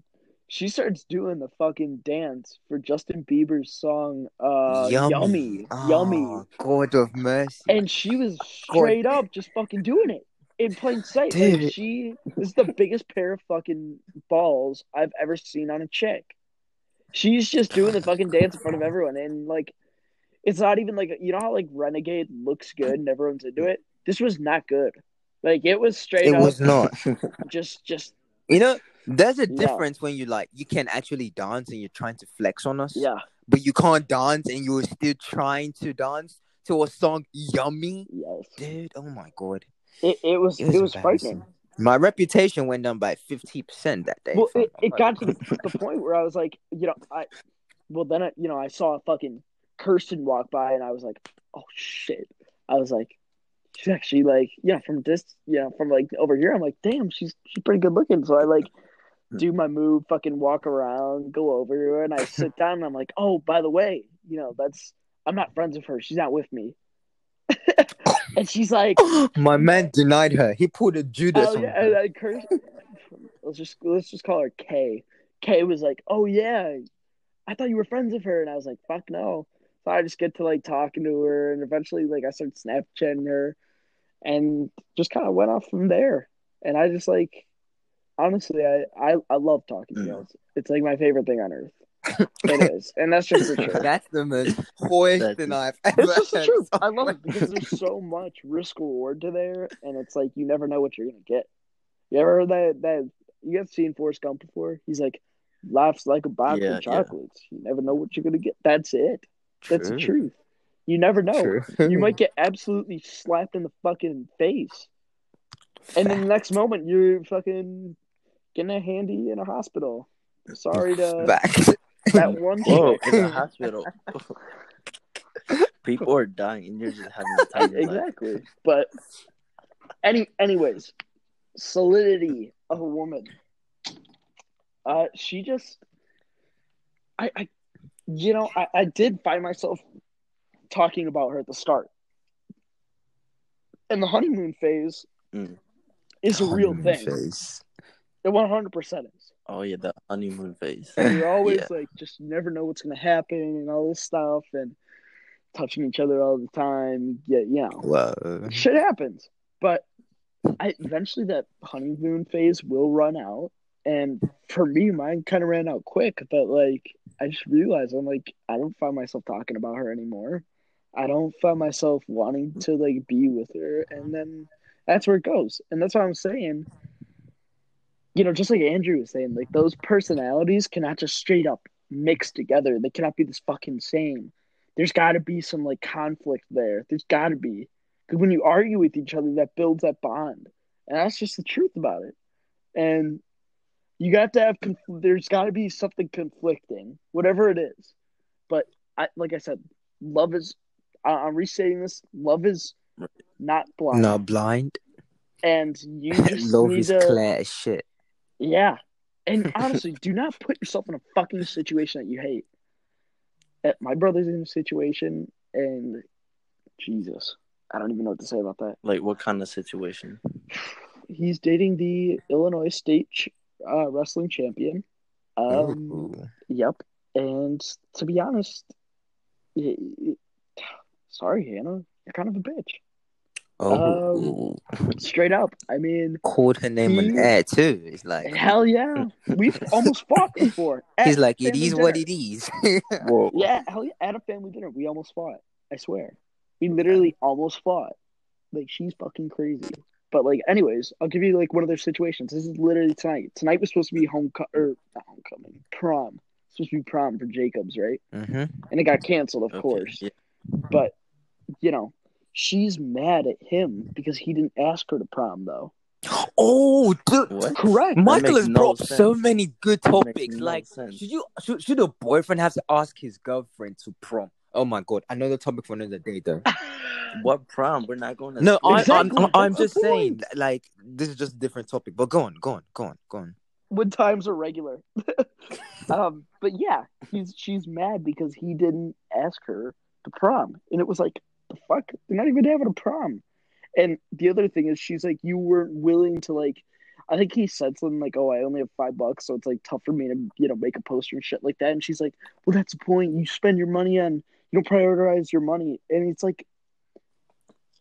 she starts doing the fucking dance for Justin Bieber's song, uh, "Yummy, Yummy," Oh, God of mercy. and she was straight up just fucking doing it in plain sight. Like she this is the biggest pair of fucking balls I've ever seen on a chick. She's just doing the fucking dance in front of everyone, and like, it's not even like you know how like Renegade looks good and everyone's into it. This was not good. Like it was straight up. it up was not. just just You know, there's a Yeah. difference when you like you can actually dance and you're trying to flex on us, yeah but you can't dance and you're still trying to dance to a song "Yummy." yes. Dude, oh my god, It it was it it was, was, frightening. My reputation went down by fifty percent that day. Well, it, it got to the, the point where I was like, you know, I, well, then I, you know, I saw a fucking Kirsten walk by, and I was like, oh shit. I was like, she's actually like, yeah, from this, yeah, from like over here. I'm like, damn, she's she's pretty good looking. So I like hmm. do my move, fucking walk around, go over to her, and I sit down, and I'm like, oh, by the way, you know, that's I'm not friends with her. She's not with me. and she's like, My man denied her. He pulled a Judas Oh on yeah, her. and I. Let's just let's just call her Kay. Kay was like, "Oh yeah, I thought you were friends with her," and I was like, "Fuck no." So I just get to like talking to her, and eventually like I started Snapchatting her, and just kind of went off from there. And I just like, honestly, I I, I love talking to Mm. girls. It's like my favorite thing on earth. it is, and that's just the truth. That's the most hoist That's- thing I've ever It's just the truth. I love it because there's so much risk reward to there, and it's like you never know what you're gonna get. You ever heard that? That you guys seen Forrest Gump before? He's like, "Life's like a box Yeah, of yeah. chocolates. You never know what you're gonna get." That's it. That's the truth. You never know. True. You might get absolutely slapped in the fucking face, and then the next moment you're fucking getting a handy in a hospital. Sorry to back. that one Whoa, in the hospital. People are dying, and you're just having the time of your life. exactly. But any, anyways, solidity of a woman. Uh, she just, I, I, you know, I, I did find myself talking about her at the start, and the honeymoon phase Mm. is a real thing. phase. It one hundred percent is. Oh yeah, the honeymoon phase. And you're always Yeah. like, just never know what's gonna happen and all this stuff, and touching each other all the time. Yeah, you know. Whoa. shit happens. But I eventually that honeymoon phase will run out. And for me, mine kind of ran out quick. But like, I just realized I'm like, I don't find myself talking about her anymore. I don't find myself wanting to like be with her. And then that's where it goes. And that's what I'm saying. You know, just like Andrew was saying, like those personalities cannot just straight up mix together. They cannot be this fucking same. There's got to be some like conflict there. There's got to be. Because when you argue with each other, that builds that bond, and that's just the truth about it. And you got to have conf- there's got to be something conflicting, whatever it is. But I, like I said, love is. I- I'm restating this. Love is not blind, Not blind. and you just Love need is to. clear as shit. Yeah. And honestly, do not put yourself in a fucking situation that you hate. Uh, My brother's in a situation, and Jesus, I don't even know what to say about that. Like what kind of situation? He's dating the Illinois State ch- uh, wrestling champion. Um, Ooh. yep. And to be honest, y- y- sorry, Hannah, you're kind of a bitch. Oh. Straight up. I mean, Called her name on he- air too. It's like hell yeah. We've almost fought before. he's like, it is family is what it is. Whoa. Yeah, hell yeah. At a family dinner, we almost fought. I swear. We literally almost fought. Like, she's fucking crazy. But, like, anyways, I'll give you, like, one of their situations. This is literally tonight. Tonight was supposed to be homecoming, or not homecoming, prom. It's supposed to be prom for Jacobs, right? hmm And it got canceled, of Okay, course. yeah. But, you know, she's mad at him because he didn't ask her to prom, though. Oh, dude. What? Correct. Michael makes has no brought up so many good topics. no like, sense. should you should, should a boyfriend have to ask his girlfriend to prom? Oh my god, another topic for another day, though. What prom? We're not going to. No, I, Exactly, I'm, I'm, I'm just the saying, point. like, this is just a different topic. But go on, go on, go on, go on. when times are regular. um, but yeah, he's she's mad because he didn't ask her to prom, and it was like the fuck, they're not even having a prom. And the other thing is, she's like, you weren't willing to like. I think he said something like, "Oh, I only have five bucks, so it's like tough for me to you know make a poster and shit like that." And she's like, "Well, that's the point. You spend your money on you don't prioritize your money." And it's like,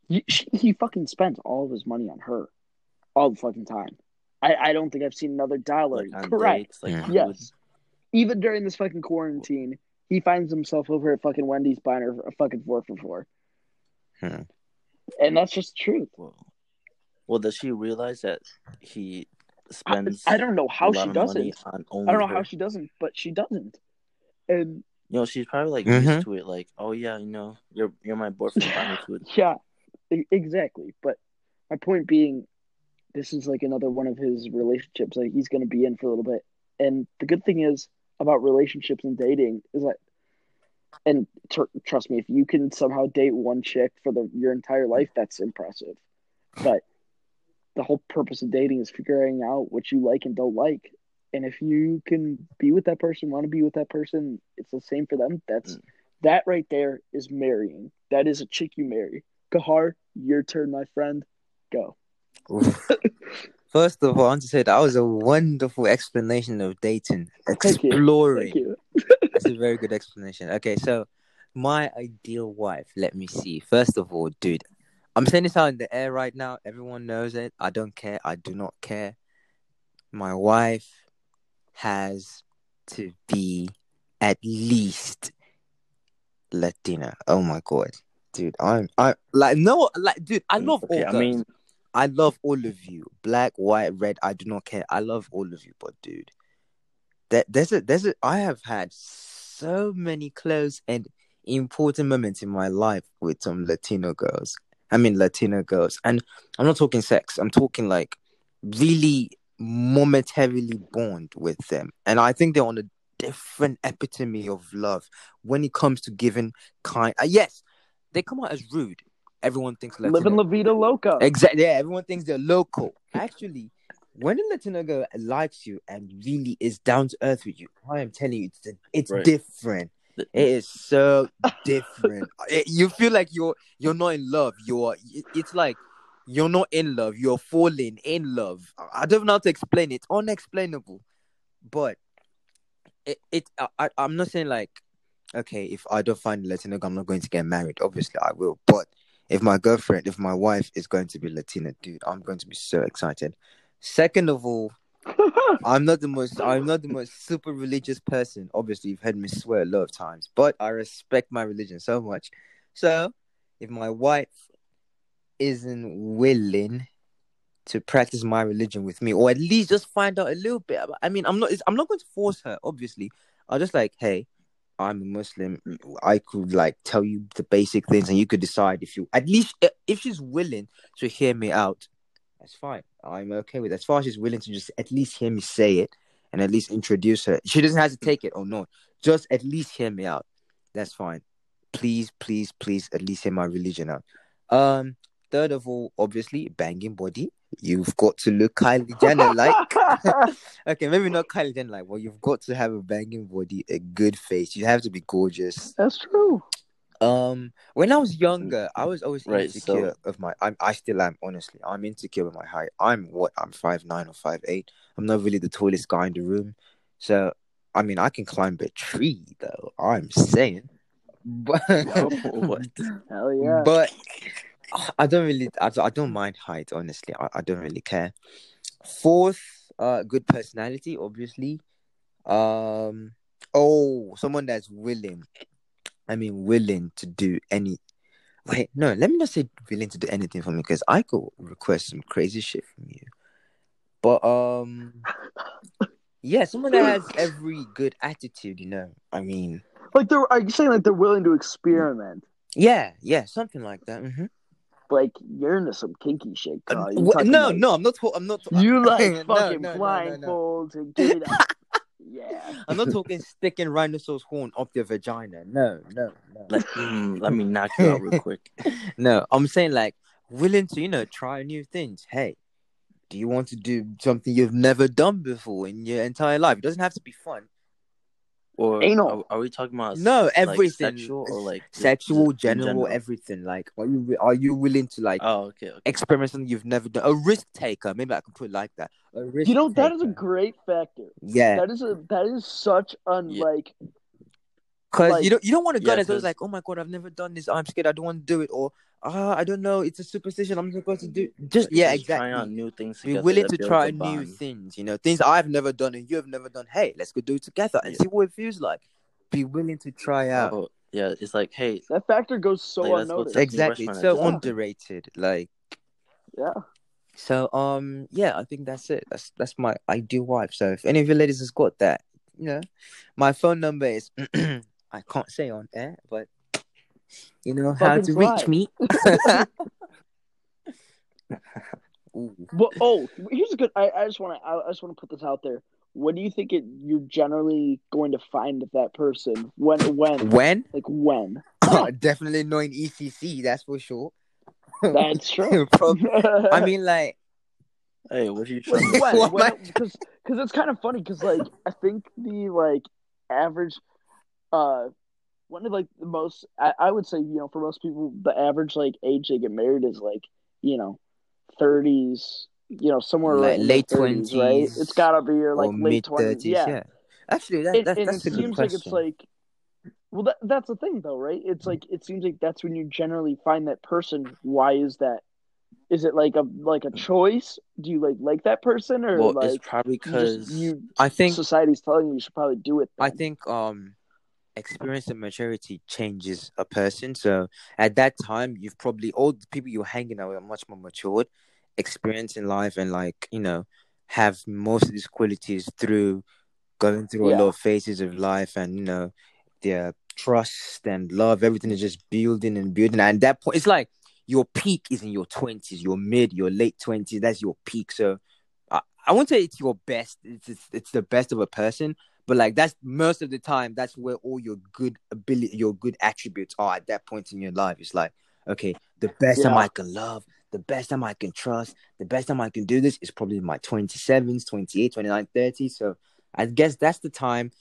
you, she, he fucking spends all of his money on her, all the fucking time. I, I don't think I've seen another dollar. like, Correct. dates, like Yeah. Yes. Even during this fucking quarantine, he finds himself over at fucking Wendy's buying her a fucking four for four. Hmm. And that's just the truth. Well, well, does she realize that he spends? I don't know how she doesn't. on I don't know her? how she doesn't, but she doesn't. And You know, she's probably like Mhm. used to it. Like, oh yeah, you know, you're you're my boyfriend. Yeah, exactly. But my point being, this is like another one of his relationships that he's going to be in for a little bit. And the good thing is about relationships and dating is that, and tr- trust me, if you can somehow date one chick for the your entire life, that's impressive. But the whole purpose of dating is figuring out what you like and don't like. And if you can be with that person, want to be with that person, it's the same for them. That's Mm. that right there is marrying. That is a chick you marry. Kahar, your turn, my friend. Go. First of all, I want to say that was a wonderful explanation of dating, Thank you. exploring. Thank you. That's a very good explanation. Okay, so my ideal wife. Let me see. First of all, dude, I'm saying this out in the air right now. Everyone knows it. I don't care. I do not care. My wife has to be at least Latina. Oh my god, dude, I'm I like no like dude. I love Okay, all I girls. mean, I love all of you. Black, white, red, I do not care. I love all of you, but dude, that there's a there's a I have had so many close and important moments in my life with some Latino girls. I mean Latina girls. And I'm not talking sex. I'm talking like really momentarily bond with them. And I think they're on a different epitome of love when it comes to giving kind uh, yes, they come out as rude. Everyone thinks Latino Living La Vida Loca. Exactly. Yeah, everyone thinks they're local. Actually, when a Latino girl likes you and really is down to earth with you, I am telling you, it's it's Right. different. It is so different. It- you feel like you're you're not in love. You're it- it's like you're not in love. You're falling in love. I don't know how to explain it. Unexplainable. But it it I, I'm not saying like okay if I don't find a Latino I'm not going to get married. Obviously, I will. But if my girlfriend, if my wife is going to be Latina, dude, I'm going to be so excited. Second of all, I'm not the most I'm not the most super religious person. Obviously, you've heard me swear a lot of times, but I respect my religion so much. So, if my wife isn't willing to practice my religion with me, or at least just find out a little bit I mean, I'm not I'm not going to force her. Obviously, I'll just like, hey, I'm a Muslim. I could like tell you the basic things, and you could decide if you at least if she's willing to hear me out. That's fine. I'm okay with that. As far as she's willing to just at least hear me say it and at least introduce her. She doesn't have to take it or not. Just at least hear me out. That's fine. Please, please, please at least hear my religion out. Um, third of all, obviously, banging body. You've got to look Kylie Jenner like. okay, maybe not Kylie Jenner like, well, you've got to have a banging body, a good face. You have to be gorgeous. That's true. Um, when I was younger, I was always Right, insecure so- of my. I'm, I still am. Honestly, I'm insecure with my height. I'm what? I'm five nine or five eight. I'm not really the tallest guy in the room, so I mean, I can climb a tree though. I'm saying, but what? Hell yeah. but I don't really. I, don't- I don't mind height. Honestly, I, I don't really care. Fourth, uh, good personality. Obviously, um. Oh, someone that's willing. I mean, willing to do any. Wait, no. Let me not say willing to do anything for me because I could request some crazy shit from you. But um, yeah, someone that has every good attitude. You know, I mean, like they're are you saying like they're willing to experiment? yeah, yeah, something like that. hmm like you're into some kinky shit, Uh, Carl. Wh- no, like- no, I'm not. I'm not. You like No, fucking no, no, no, no. blindfolds and get up. yeah. I'm not talking sticking rhinoceros horn up your vagina. No, no, no. Like, mm, let me knock you out real quick. no, I'm saying like willing to, you know, try new things. Hey, do you want to do something you've never done before in your entire life? It doesn't have to be fun. Or Anal. Are, are we talking about No, like, everything. sexual or like Sexual, just in general, everything. Like, are you are you willing to like Oh, okay. okay. experiment something you've never done? A risk taker. Maybe I can put it like that. A risk. You know that is a great factor. yeah. That is a that is such a Yeah. Like Because Like- you don't you don't want to go Yeah, there. So it's 'cause- like, oh my god, I've never done this. I'm scared. I don't want to do it. Or ah, I don't know. It's a superstition. I'm supposed to do. Just yeah, Just exactly. Trying out new things. Be willing to try new bond. things. You know, things I've never done and you have never done. Hey, let's go do it together and Yeah. see what it feels like. Be willing to try out. Oh, yeah, it's like, hey, that factor goes so Like, unnoticed. exactly. It's so and just- underrated. Like Yeah. so. Um. Yeah, I think that's it. That's that's my ideal wife. So if any of you ladies has got that, you know, my phone number is. I can't say on air, but you know how Fucking to reach me. Ooh. Well, oh, here's a good. I, I just want to. I, I just want to put this out there. When do you think it? You're generally going to find that person. When? When? When? Like when? Definitely knowing ECC, that's for sure. That's true. Prob- I mean, like, hey, what are you Like, trying to when? What? when because because it's kind of funny because like I think the like average uh one of like the most I, I would say you know for most people the average like age they get married is like you know thirties you know somewhere Like late their 30s, right 20s it's gotta be your like late twenties yeah, Yeah. Actually, that, And- that that's it a good seems question. like it's like well that that's the thing though right it's like it seems like that's when you generally find that person why is that is it like a like a choice do you like like that person or Well, like it's probably because you I think society's telling you you should probably do it. I think um experience and maturity changes a person. So at that time, you've probably all the people you're hanging out with are much more matured, experience in life, and like you know have most of these qualities through going through a Yeah. lot of phases of life, and you know their trust and love. Everything is just building and building. And at that point, it's like your peak is in your twenties, your mid, your late twenties. That's your peak. So. I, I won't say it's your best. It's, it's it's the best of a person, but like that's most of the time that's where all your good ability your good attributes are at that point in your life. It's like okay the best time Yeah. i can love the best time i can trust the best time i can do this is probably my 27s 28 29 30 so i guess that's the time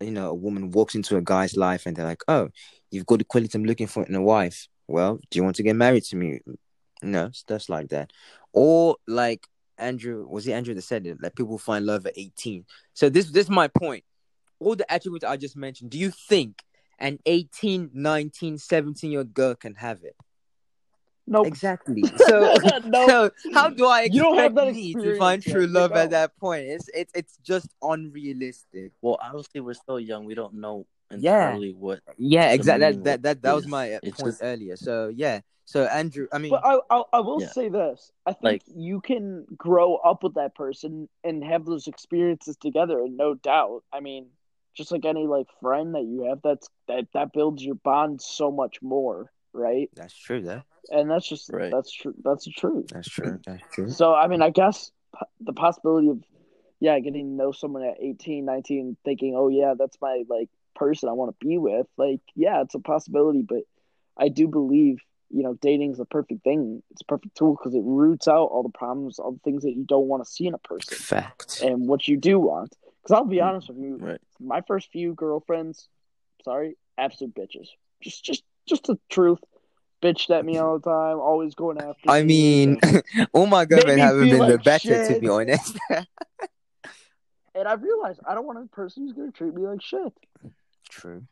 you know a woman walks into a guy's life and they're like oh you've got the quality i'm looking for in a wife. Well do you want to get married to me? No stuff like that. Or like andrew was it andrew that said it like people find love at 18 so this this is my point. All the attributes I just mentioned, do you think an 18, 19, 17 year old girl can have it? Nope. Exactly. So, No. so how do I expect You don't have that me to find true yet. love at that point? It's it's it's just unrealistic. well, obviously we're still young. We don't know Yeah. what. Yeah, exactly. That that that, that was my uh, it's point just- earlier. So yeah. So Andrew, I mean, But I, I, I will Yeah. say this: I think Like- you can grow up with that person and have those experiences together, and no doubt. I mean, just like any like friend that you have, that's that that builds your bond so much more, right? that's true. Though. And that's just Right. that's true. That's the truth. That's true. That's true. So I mean, I guess p- the possibility of yeah, getting to know someone at 18, 19, thinking, "Oh yeah, that's my like person I want to be with." Like, yeah, it's a possibility, but I do believe, you know, dating is the perfect thing. It's a perfect tool because it roots out all the problems, all the things that you don't want to see in a person Fact. and what you do want. Cuz I'll be mm, honest with you, Right. my first few girlfriends, sorry, absolute bitches. Just just just the truth. Bitched at me all the time, always going after I me, mean, and- all my Made girlfriends me haven't feel been the like better, to shit. be honest. And I realized I don't want a person who's going to treat me like shit. True.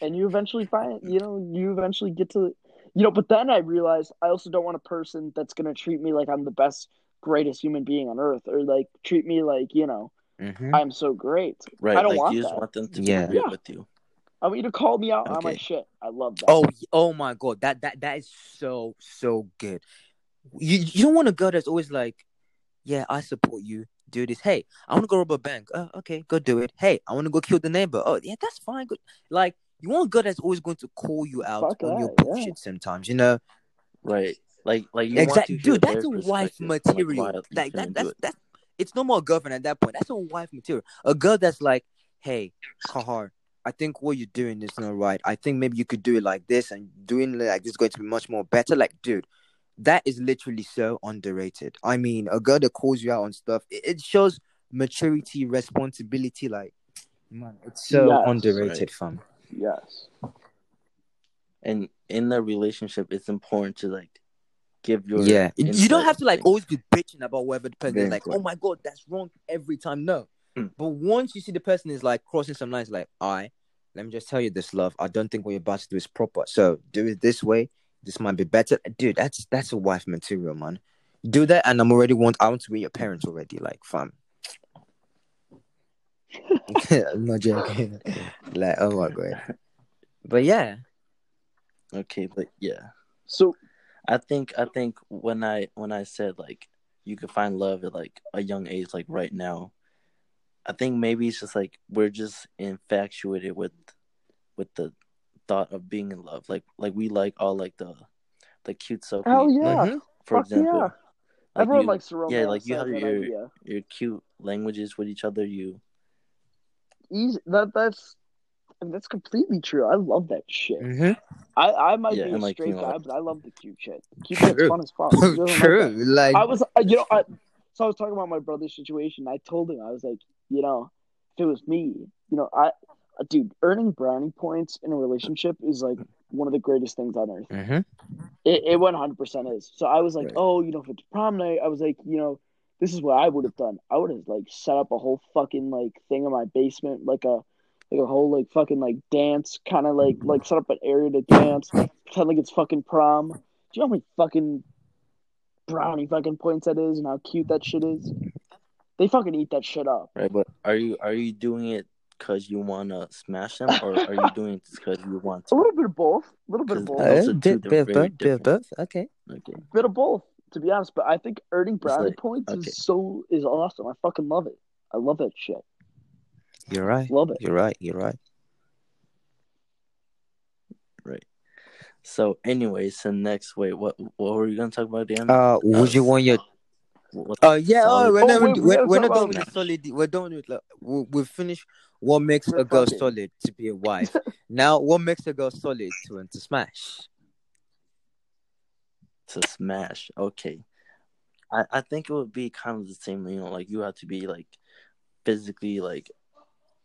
And you eventually find, you know, you eventually get to, you know, but then I realized I also don't want a person that's going to treat me like I'm the best, greatest human being on earth or like treat me like, you know, hmm I'm so great. Right. I don't like want you just that. want them to Yeah. be real Yeah. with you. I want you to call me out on my shit. I love that. Oh, oh my god, that that that is so so good. You you don't want a girl that's always like, yeah, I support you. Do this. Hey, I want to go rob a bank. Oh, okay, go do it. Hey, I want to go kill the neighbor. Oh, yeah, that's fine. Good. Like you want a girl that's always going to call you out Fuck on your that, yeah. bullshit sometimes, you know? Right. Like like you Exactly, want to dude. That's their a wife perspective, like, material. Like, that. That's it. that's. It's no more a girlfriend at that point. That's a wife material. A girl that's like, hey, Kahar, I think what you're doing is not right. I think maybe you could do it like this, and doing it like this is going to be much more better. Like, dude, that is literally so underrated. I mean, a girl that calls you out on stuff, it, it shows maturity, responsibility. Like, man, it's so Yes. underrated, fam. Yes. And in the relationship, it's important to like give your yeah, you don't have to like always be bitching about whatever the person is like. Oh my god, that's wrong every time. No, Mm. but once you see the person is like crossing some lines, like, I let me just tell you this, love. I don't think what you're about to do is proper. So do it this way. This might be better, dude. That's that's a wife material, man. Do that, and I'm already want. I want to be your parents already, like, fam. I'm not joking. like, oh my god. But yeah, Okay, but yeah. So I think I think when I when I said like you could find love at like a young age, like right now, I think maybe it's just like we're just infatuated with with the thought of being in love. Like like we like all like the the cute stuff. we- hell yeah, Mhm. For fuck example, yeah. like Everyone you, likes to romance. yeah, like you have that your idea. your cute languages with each other. You Easy. That that's I mean, that's completely true. I love that shit. Mhm. I, I might Yeah, be a like, straight you know, guy, but I love the cute shit. Cute shit's True. fun as fuck. Who doesn't like true. Like, I was, uh, you know, I, so I was talking about my brother's situation. I told him I was like, you know, if it was me, you know, I, dude, earning brownie points in a relationship is like one of the greatest things on earth. Mhm. It, it 100% is. So I was like, Right. oh, you know, if it's prom night, I was like, you know, this is what I would have done. I would have like set up a whole fucking like thing in my basement, like a like a whole like fucking like dance kind of like like set up an area to dance, pretend like it's fucking prom. Do you know how many fucking brownie fucking points that is and how cute that shit is? They fucking eat that shit up. right? But are you are you doing it because you want to smash them, or are you doing it because you want A little bit of both. A little bit of both. those Uh, are two bit, bit, of both, bit of both. Okay. Okay. bit of both, to be honest. But I think earning brownie like- points okay. is so is awesome. I fucking love it. I love that shit. You're right. Love it. You're right. You're right. Right. So, anyways, so next, wait, what what were you gonna talk about, Dan? Uh, would you Uh, want your? What- Oh yeah. Oh, we're Oh, not. wait, we we're, gotta we're not about done with the solid. We're done with. Like, we we've finished. What makes We're a girl solid to be a wife? now, what makes a girl solid to want to smash? to smash. Okay. I, I think it would be kind of the same, you know, like you have to be like physically like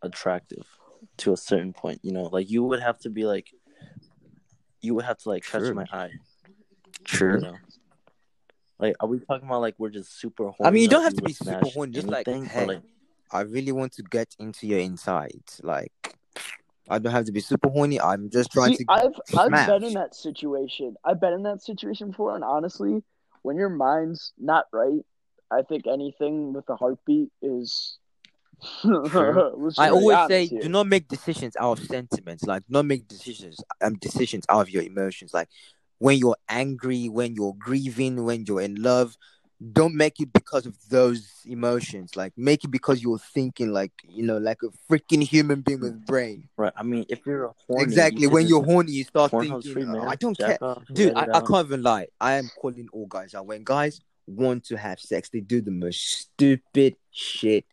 attractive to a certain point, you know, like you would have to be like you would have to like catch my eye. You know? Like are we talking about like we're just super horny? I mean, you don't have to be super horny. Just like, anything, or, hey, like I really want to get into your insides. Like, I don't have to be super horny. I'm just trying See, to. I've I've been in that situation. I've been in that situation before, and honestly, when your mind's not right, I think anything with a heartbeat is. I always say, here. do not make decisions out of sentiments. Like, not make decisions um decisions out of your emotions. Like, when you're angry, when you're grieving, when you're in love, don't make it because of those emotions. Like, make it because you're thinking, like you know, like a freaking human being with brain. right. I mean if you're horny exactly. you when you're horny, you start thinking, free, "Oh. I don't Jack care, off, dude. I, I can't even lie. I am calling all guys out. When guys want to have sex, they do the most stupid shit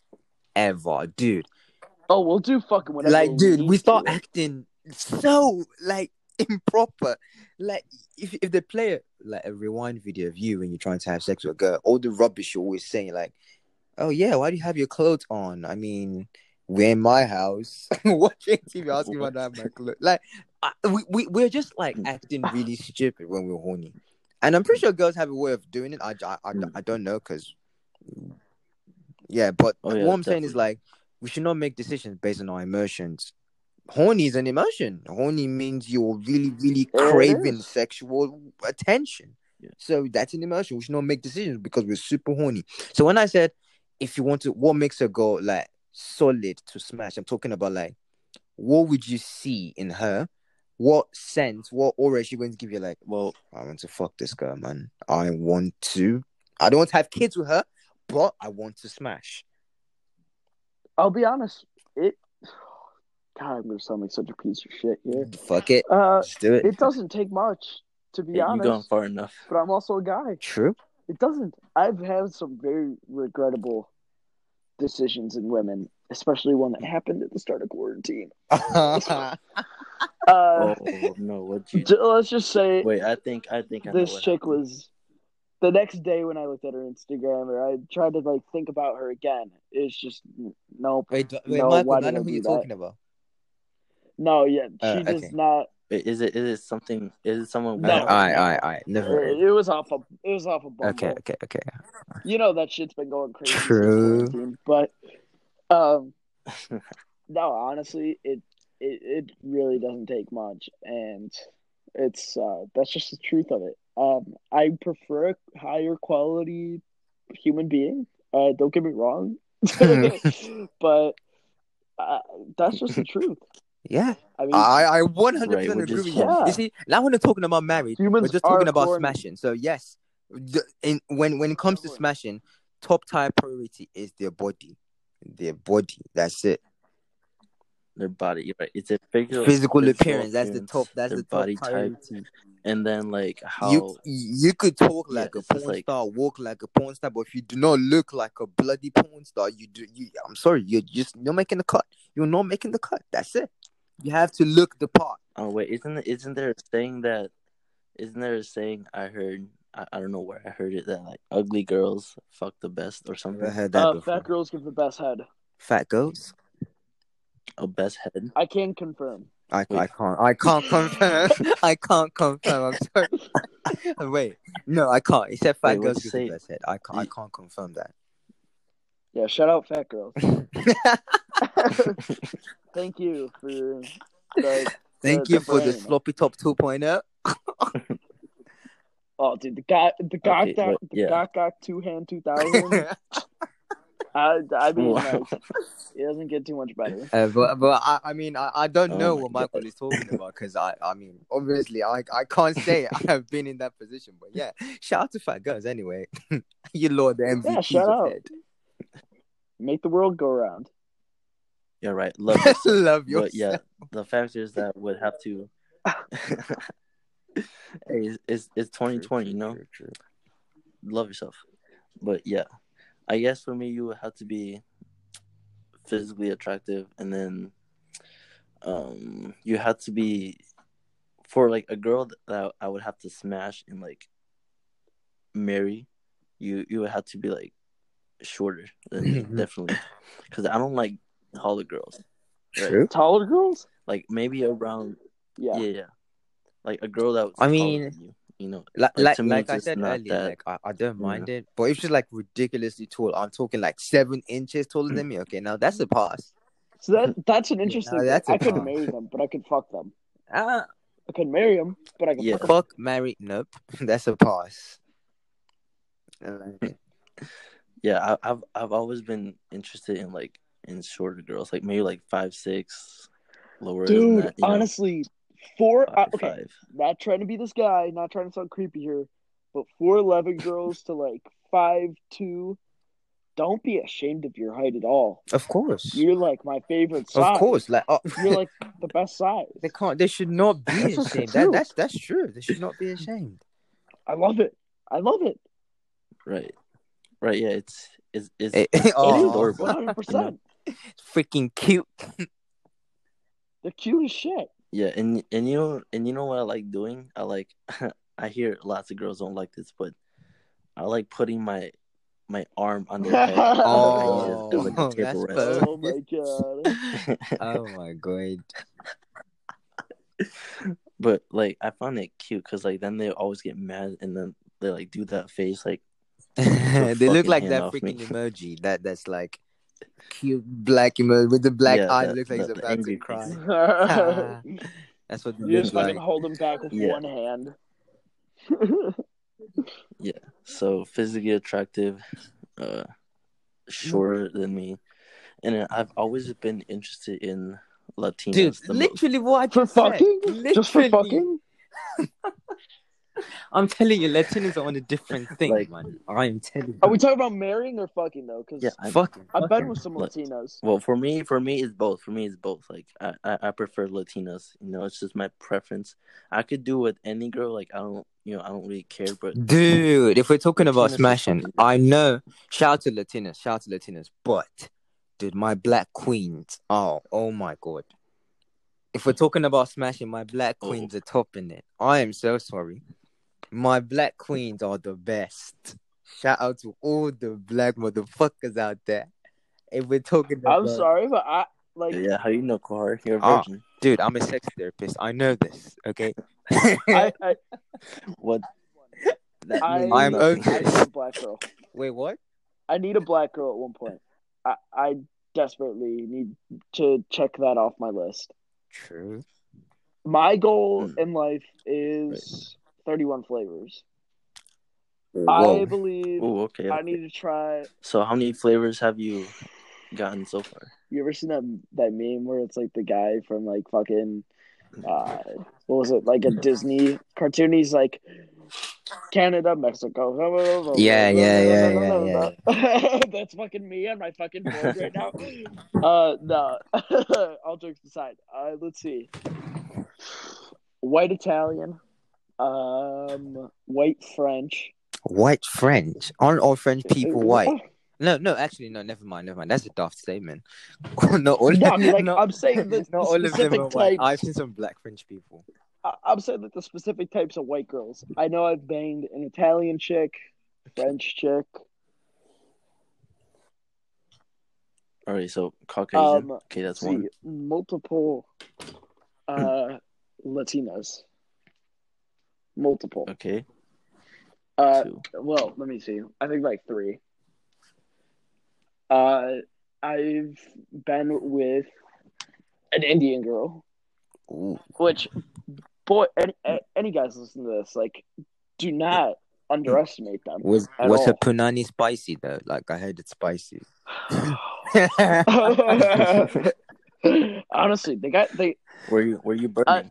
ever, dude. Oh, we'll do fucking whatever. like dude we start to. acting so like improper. Like if, if they play like a rewind video of you when you're trying to have sex with a girl all the rubbish you're always saying like oh yeah why do you have your clothes on? I mean we're in my house. Watching tv asking why do i have my clothes like I, we, we, we're just like mm. acting really stupid when we're horny. And i'm pretty sure girls have a way of doing it. I, I, I, mm. I don't know because yeah but Oh, yeah, what i'm saying is like we should not make decisions based on our emotions. Horny is an emotion. Horny means you're really, really craving sexual attention. Yeah. So that's an emotion. We should not make decisions because we're super horny. So when I said if you want to what makes a girl like solid to smash, I'm talking about like what would you see in her? What sense, what aura is she going to give you like, well, I want to fuck this girl, man. I want to I don't want to have kids with her, but I want to smash. I'll be honest. It. God, I'm gonna sound like such a piece of shit here. Fuck it. Uh, Let's do it. it doesn't take much to be Hey, you gone honest, far enough. but I'm also a guy. True. It doesn't. I've had some very regrettable decisions in women, especially one that happened at the start of quarantine. Uh, Oh no, what you? let's just say Wait, I think I think I this chick happened. was the next day when I looked at her Instagram or I tried to like think about her again. It's just nope. wait, wait, No, Michael, why I did know who you're that? talking about. No, yeah, she Uh, does not. Is it is it something? Is it someone? No. we All know? right, all right, all right. Never. It, it was off of it was off of Bumble. Okay, okay, okay. You know that shit's been going crazy True. but um, no, honestly, it, it it really doesn't take much, and it's uh that's just the truth of it. Um, I prefer a higher quality human being. Uh, don't get me wrong, but uh, that's just the truth. Yeah, I mean, I I 100 Right, percent we're agree with you. Yeah. You see, now when we're talking about marriage. Humans we're just talking about corny. smashing. So yes, the, in when when it comes to smashing, top tier priority is their body, their body. That's it. Their body, you're right? It's a physical, Physical appearance, that's the top- that's their the top body type, and then like how You you could talk Yeah, like a porn like- star, walk like a porn star, but if you do not look like a bloody porn star, you do. You, I'm sorry, you're just you're making the cut. You're not making the cut. That's it. You have to look the part. Oh wait, isn't isn't there a saying that? Isn't there a saying I heard? I, I don't know where I heard it that like ugly girls fuck the best or something. Never heard that uh, before. fat girls give the best head. Fat girls. A best head. I can confirm. I, Wait. I can't I can't confirm. I can't confirm. I'm sorry. Wait, no, I can't. Except said fat Wait, girls give you the best head. I can't. I can't confirm that. Yeah, shout out fat girls. Thank you for the Thank the you for the sloppy top oh. 2.0. Oh, dude, the guy, the guy, Okay, got, the yeah. Gok Gok two hand two thousand. I, I mean, Wow. like, it doesn't get too much better. Uh, but but I, I mean I, I don't Oh know what Michael God. is talking about because I I mean obviously I I can't say I have been in that position but yeah shout out to fat girls anyway you lord the MVP Yeah, shout out. head. Make the world go round. You're right. Love yourself. love yourself but yeah, the factors that would have to. hey, it's, it's it's 2020, you know. True, true, true. Love yourself. But yeah, I guess for me, you would have to be physically attractive, and then um, you have to be for like a girl that I would have to smash and like marry. You you would have to be like shorter definitely, because I don't like taller girls. Right. True. Taller girls? Like maybe around Yeah. yeah, yeah. Like a girl that was I mean- you, you know. Like Like, like, like I said earlier, that- like I, I don't you mind it, but if she's like ridiculously tall, I'm talking like seven inches taller than me. Okay, now that's a pass. So that that's an interesting. No, that's thing. a I couldn't marry them, but I could fuck them. Ah, I couldn't marry them, but I could Yeah. fuck them. fuck, marry, nope, that's a pass. Like it. Yeah, I, I've I've always been interested in like in shorter girls, like maybe like five six, lower than Dude, that. you know, honestly, four. Uh, five, okay, five. not trying to be this guy, not trying to sound creepy here, but four eleven girls to like five two. Don't be ashamed of your height at all. Of course, You're like my favorite size. of course, like oh, You're like the best size. they can't, they should not be That's just the ashamed. That, that's that's true. They should not be ashamed. I love it. I love it. Right, right. Yeah, it's it's it's, it's oh. adorable. One hundred percent. Freaking cute. They're cute as shit. Yeah, and and you know and you know what I like doing? I like I hear lots of girls don't like this, but I like putting my my arm on their head. Oh, as, as like a table rest. Oh my god. Oh my god. but like I find it cute because like then they always get mad and then they like do that face like they look like that off me. freaking emoji. That that's like cute black emoji with the black Yeah, eyes. the- Looks like the- he's about to cry. you That's what they just fucking like. hold him back with Yeah. one hand. Yeah. So physically attractive, uh, shorter than me, and I've always been interested in Latinos. Dude, the most. literally what I for just said. fucking? Just for fucking? I'm telling you, Latinos are on a different thing, Like- man. I'm telling you. Are we talking about marrying or fucking though? Because Yeah, I- fucking? I've been with some Latinos. Well, for me, for me, it's both. For me, it's both. Like I, I, I prefer Latinas. You know, it's just my preference. I could do with any girl. Like I don't, you know, I don't really care. But Dude, if we're talking about Latinas smashing, I know. Shout out to Latinas, shout out to Latinas, but dude, my black queens. Oh, oh my god. If we're talking about smashing, my black Oh. queens are topping it. I am so sorry. My black queens are the best. Shout out to all the black motherfuckers out there. If we're talking about, I'm sorry, but I like. yeah, how you know, Kahar? You're a Ah. virgin. dude, I'm a sex therapist. I know this. Okay. I, I, What? That I, I'm nothing. okay. I need a black girl. Wait, what? I need a black girl at one point. I, I desperately need to check that off my list. True. My goal Hmm. in life is 31 flavors. I believe Oh, okay. I need to try. So, how many flavors have you gotten so far? You ever seen that that meme where it's like the guy from like fucking uh what was it like a Disney cartoon? He's like Canada, Mexico. Yeah, yeah, yeah, yeah, yeah. That's fucking me on my fucking board right now. Uh, no. All jokes aside, uh, let's see. White Italian, um, white French. White French. Aren't all French people white? No, no, actually, no. Never mind, never mind. That's a daft statement. not all. No, I mean, like, not, I'm saying that not the all of them specific are white. types. I've seen some black French people. I- I'm saying like the specific types of white girls. I know I've banged an Italian chick, French chick. All right, so Caucasian. Um, okay, that's see, one. multiple uh Latinas. Multiple. Okay, Uh, two. well, let me see. I think like three. Uh, I've been with an Indian girl, Ooh. which, boy, any, any guys listen to this, like, do not underestimate them. Was was her punani spicy though? Like I heard it's spicy. Honestly, they got they. Were you were you burning?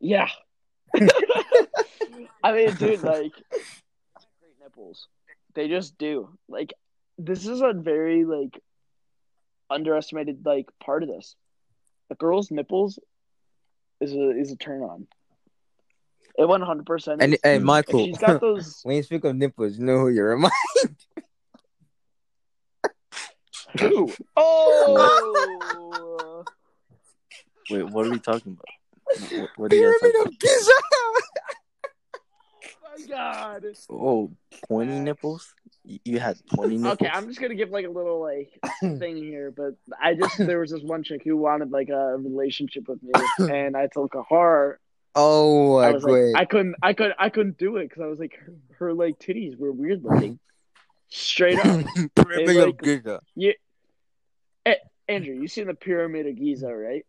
Yeah. I mean, dude, like, great nipples. They just do. Like, this is a very like underestimated like part of this. A girl's nipples is a is a turn on. It one hundred percent. and hey. Michael, She's got those. when you speak of nipples, you know who you remind? Who? Oh. Wait, what are we talking about? What, what are you guys Pyramid talking of Giza. oh my god. Oh, pointy uh, nipples? You you had pointy nipples? Okay, I'm just gonna give like a little like thing here, but I just there was this one chick who wanted like a relationship with me, and I told Kahar Oh I my was god! like I couldn't I could I couldn't do it because I was like her, her like titties were weird looking, straight up. Pyramid They, of like- Giza. Eh, Andrew, you seen the Pyramid of Giza, right?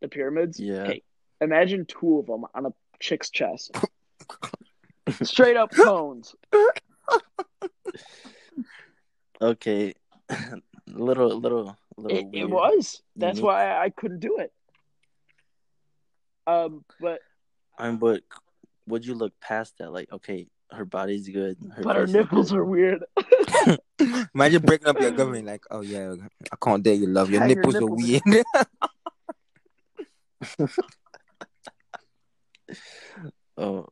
The pyramids. Yeah. Okay, imagine two of them on a chick's chest, straight up cones. Okay. little, little, little. It, it was. That's Unique. why I couldn't do it. Um, but I'm, but would you look past that? Like, okay, her body's good. Her but her nipples good. are weird. Imagine breaking up your girlfriend like, oh yeah, I can't dare you, love. Your Yeah, your nipples are weird. Oh,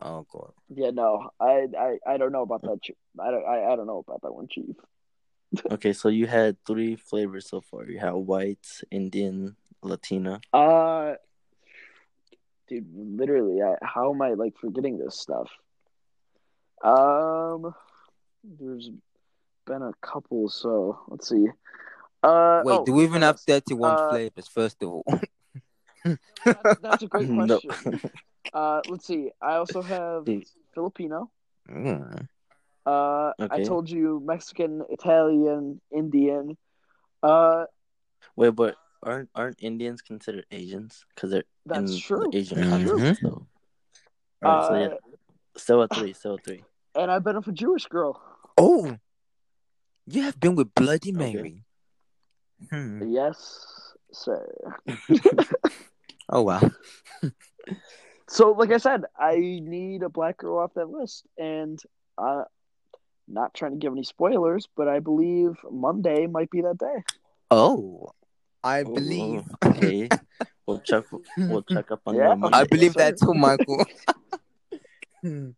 oh god. Yeah, no, I, I, I don't know about that. Chief. I don't, I, I don't know about that one, Chief. okay. So you had three flavors so far. You had white, Indian, Latina. Uh, dude, literally, I, how am I like forgetting this stuff? Um, there's been a couple, so let's see. Uh, Wait, oh, do we even have yes. thirty-one Uh, flavors? First of all, That's, that's a great No. question. Uh, let's see. I also have Filipino. Mm. Uh, I told you Mexican, Italian, Indian. Uh, Wait, but aren't aren't Indians considered Asians? Because they're That's in true. the Asian That's countries. true. So. All right, so uh, yeah, still a three, still a three. and I've been with a Jewish girl. oh, you have been with Bloody Okay. Mary. Hmm. Yes, sir. Oh wow. so like I said, I need a black girl off that list, and I uh, not trying to give any spoilers, but I believe Monday might be that day. Oh, I believe. Okay, we'll check. We'll check up on Yeah. you Monday. I believe Yes, that too, Michael.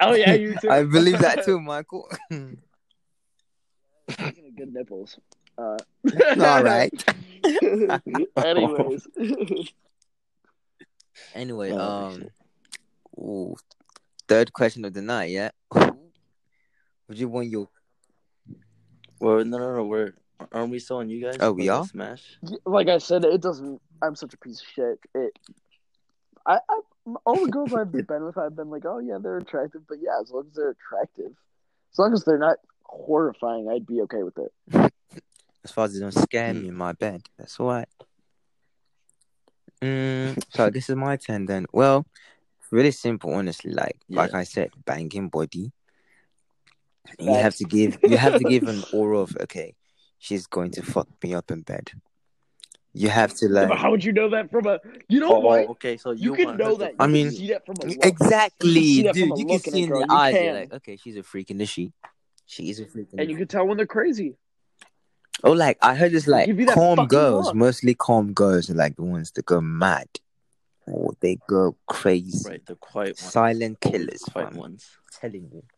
Oh yeah, you too. I believe that too, Michael. Good nipples. Uh, All right. Anyways, Anyway, Oh, um, ooh, third question of the night. Yeah. Would you want your? Well, no, no, no. We're aren't we still on you guys? Oh, we for the are? Smash. like I said, it doesn't. I'm such a piece of shit. It. I, I all the girls I've been with, I've been like, oh yeah, they're attractive, but yeah, as long as they're attractive, as long as they're not horrifying, I'd be okay with it. As far as they don't scare me in my bed, that's all right. Mm, so I guess it's my turn then. Well, really simple, honestly. Like, like I said, banging body. You have to give. You have to give an aura of okay. She's going to fuck me up in bed. You have to But like how would you know that from a? You know Oh, what? okay. So You, you, can know that. You I mean, see that from a look. You can exactly, see dude. You can look in see in the eyes. You're like, okay, she's a freak, is she? She is a freak. and you can tell when they're crazy. Oh, like I heard it's like Give you that calm girls, look. mostly calm girls are like the ones that go mad. Or they go crazy. right the quiet ones. Silent killers, the quiet fam. ones. telling you.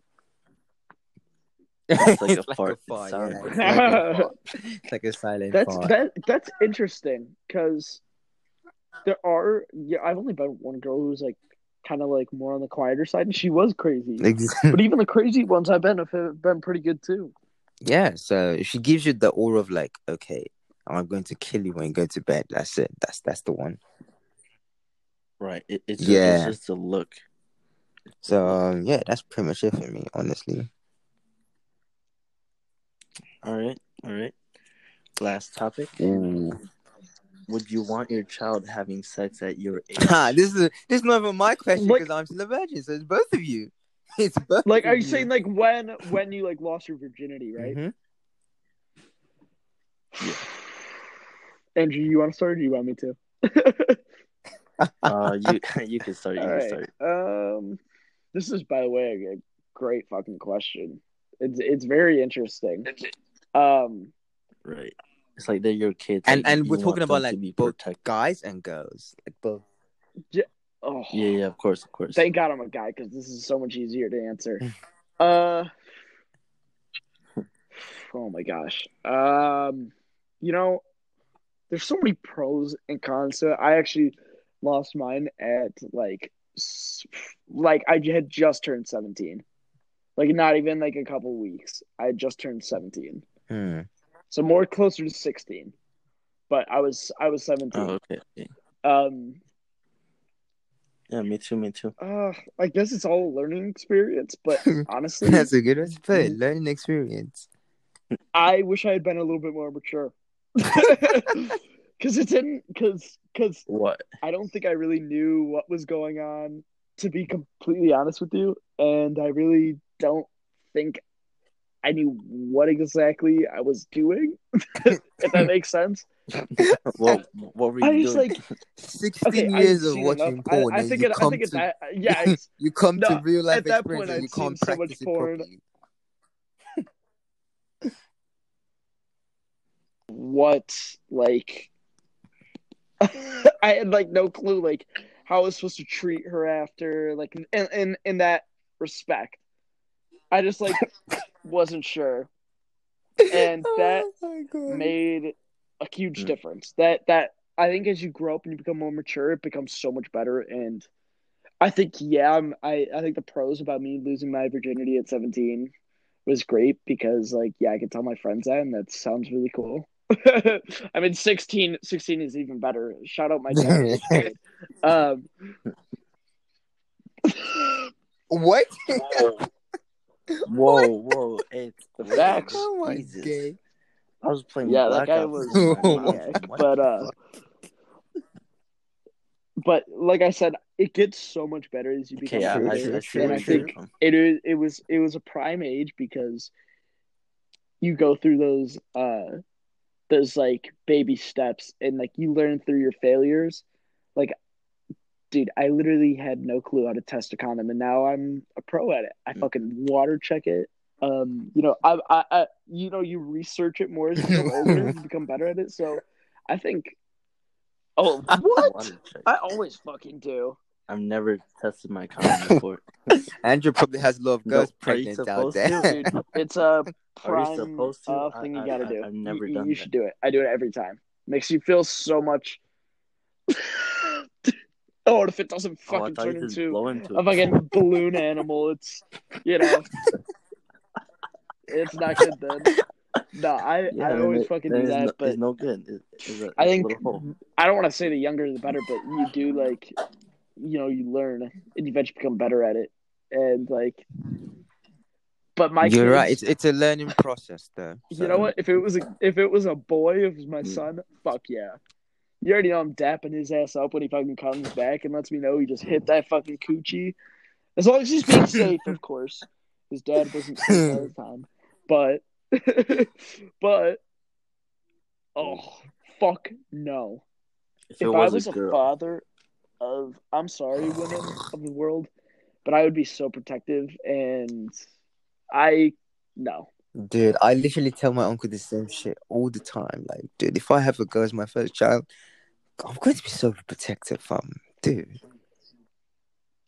It's like a fart. It fart, sounds yeah. like It's like a. It's like a silent That's fart. that. That's interesting because there are. Yeah, I've only been with one girl who's like kind of like more on the quieter side, and she was crazy. Ex- but even the crazy ones I've been have been pretty good too. Yeah, so she gives you the aura of like, okay, I'm going to kill you when you go to bed. That's it. That's that's the one. Right. It, it's just, Yeah. it's just a look. So um, yeah, that's pretty much it for me, honestly. All right. All right. Last topic. Ooh. Would you want your child having sex at your age? Ha, this is this is not even my question because I'm still a virgin, so it's both of you. It's both. Like, are you saying like when when you like lost your virginity, right? Mhm. Andrew, you want to start? or Do you want me to? uh, you you can start. You All can right. start. Um, this is, by the way, a great fucking question. It's it's very interesting. Um, Right. It's like they're your kids. And like, and we're talking about like both protected. guys and girls, like both. Oh, Yeah, yeah, of course, of course. Thank God I'm a guy because this is so much easier to answer. Uh, oh my gosh. Um, you know, there's so many pros and cons to it. I actually lost mine at like, like I had just turned 17. Like not even like a couple weeks. I had just turned 17, Hmm. so more closer to 16. But I was I was 17. Oh, okay. okay. Um, Yeah, me too. Me too. uh, I guess it's all a learning experience. But honestly, That's a good way to put it. Learning experience. I wish I had been a little bit more mature. Because it didn't, because because What? I don't think I really knew what was going on. To be completely honest with you, and I really don't think I knew what exactly I was doing. if that makes sense. What? What were you I doing? just like Sixteen okay, years of watching enough. porn, I, I think you it, come I think it's to that. Yeah, it's, you come No, to real life at that experience point, and you I'd can't seen so much practice it porn. properly. what like I had like no clue like how I was supposed to treat her after like in in, in that respect. I just like wasn't sure. And that Oh made a huge Mm. difference. That that I think as you grow up and you become more mature, it becomes so much better. And I think yeah, I'm, I I think the pros about me losing my virginity at 17 was great because like yeah, I could tell my friends that, and that sounds really cool. I mean, 16, 16 is even better. Shout out my dad. um, what? Whoa, whoa! It's The facts. oh my Jesus. god. I was playing. Yeah, that guy Blackout was for my maniac, mom. but uh, but like I said, it gets so much better as you become Okay, I, I, older, I see and where I think from. it is it was it was a prime age because you go through those uh those like baby steps and like you learn through your failures. Like dude, I literally had no clue how to test a condom, and now I'm a pro at it. I Mm. fucking water check it. Um, you know, I, I, I you know, you research it more as you get older and become better at it. So, I think. Oh, what? I always fucking do. I've never tested my condom before. Andrew probably has a lot of No, girls are pregnant out there. to? Dude, it's a prime supposed to? uh, I- thing you gotta I- do. I've never you, done You that. should do it. I do it every time. Makes you feel so much. oh, and if it doesn't Oh, fucking thought turn you just into blow into a fucking balloon animal, it's you know, it's not good then. No, I Yeah, I always it- fucking do that, no, but it's no good. It- it's a, I think hole. I don't want to say the younger the better, but you do like, you know, you learn and you eventually become better at it, and like, but my You're kids, right. It's it's a learning process, though. You know what? If it was a if it was a boy, if it was my Mm. son, fuck yeah. You already know I'm dapping his ass up when he fucking comes back and lets me know he just hit that fucking coochie. As long as he's being safe, of course. His dad wasn't safe all the time. But but oh fuck no. If, If it I was, was a girl, father of I'm sorry, women of the world, but I would be so protective and I no. Dude, I literally tell my uncle the same shit all the time. Like, dude, if I have a girl as my first child, I'm going to be so protective, fam. Dude.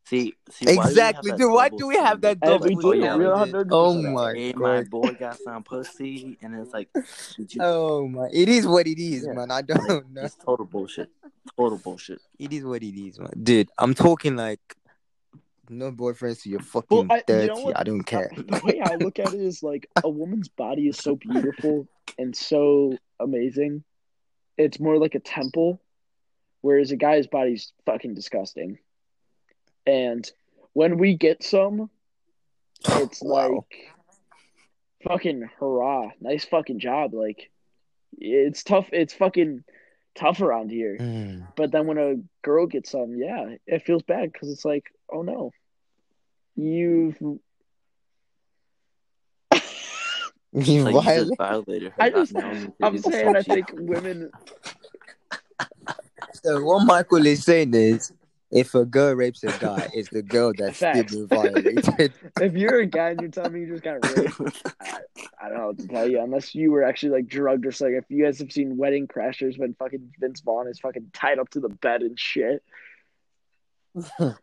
See, see, why do we have Exactly, that dude. Why do we have that standard? We double do, oh, we don't have dude? Oh for that. my Hey, my boy got some pussy, and it's like, you? Oh my. It is what it is, Yeah. man. I don't know. it's total bullshit. Total bullshit. It is what it is, man. Dude, I'm talking like no boyfriends to you're Well, fucking I, you know what? I don't care. The way I look at it is like a woman's body is so beautiful and so amazing. It's more like a temple, whereas a guy's body's fucking disgusting. And when we get some, it's Wow. like fucking hurrah, nice fucking job. Like it's tough. It's fucking tough around here. Mm. But then when a girl gets some, yeah, it feels bad because it's like, oh no, you've. It's You like you violate. just violated her. I not just, I'm saying, I think women. So what Michael is saying is, if a girl rapes a guy, it's the girl that's still Facts. being violated. If you're a guy and you're telling me you just got raped, I, I don't know what to tell you. Unless you were actually like drugged or something. If you guys have seen Wedding Crashers when fucking Vince Vaughn is fucking tied up to the bed and shit.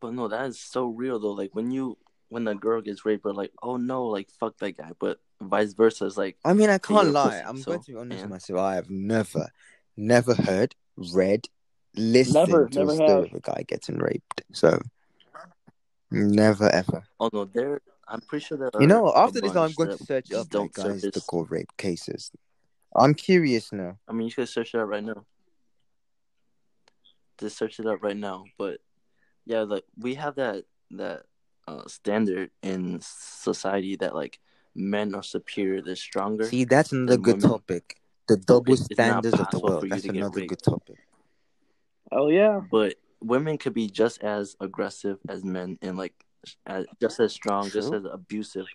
But no, that is so real though. Like when you when a girl gets raped, we're like, oh no, like fuck that guy. But vice versa, it's like I mean, I can't lie. pussy, I'm so, going to be honest yeah. with myself. I have never, never heard, read, listened Never, to never a story have. of a guy getting raped. So, never ever. oh no, there. I'm pretty sure there. You know, after this, I'm going to search just up don't like guys surface. that call rape cases. I'm curious now. I mean, you could search it up right now. Just search it up right now. But yeah, like we have that that uh, standard in society that like men are superior, they're stronger. See, that's another than good women. topic. The double it's standards of the world. That's another good topic. Oh yeah, But women could be just as aggressive as men and like as, just as strong, just as abusive.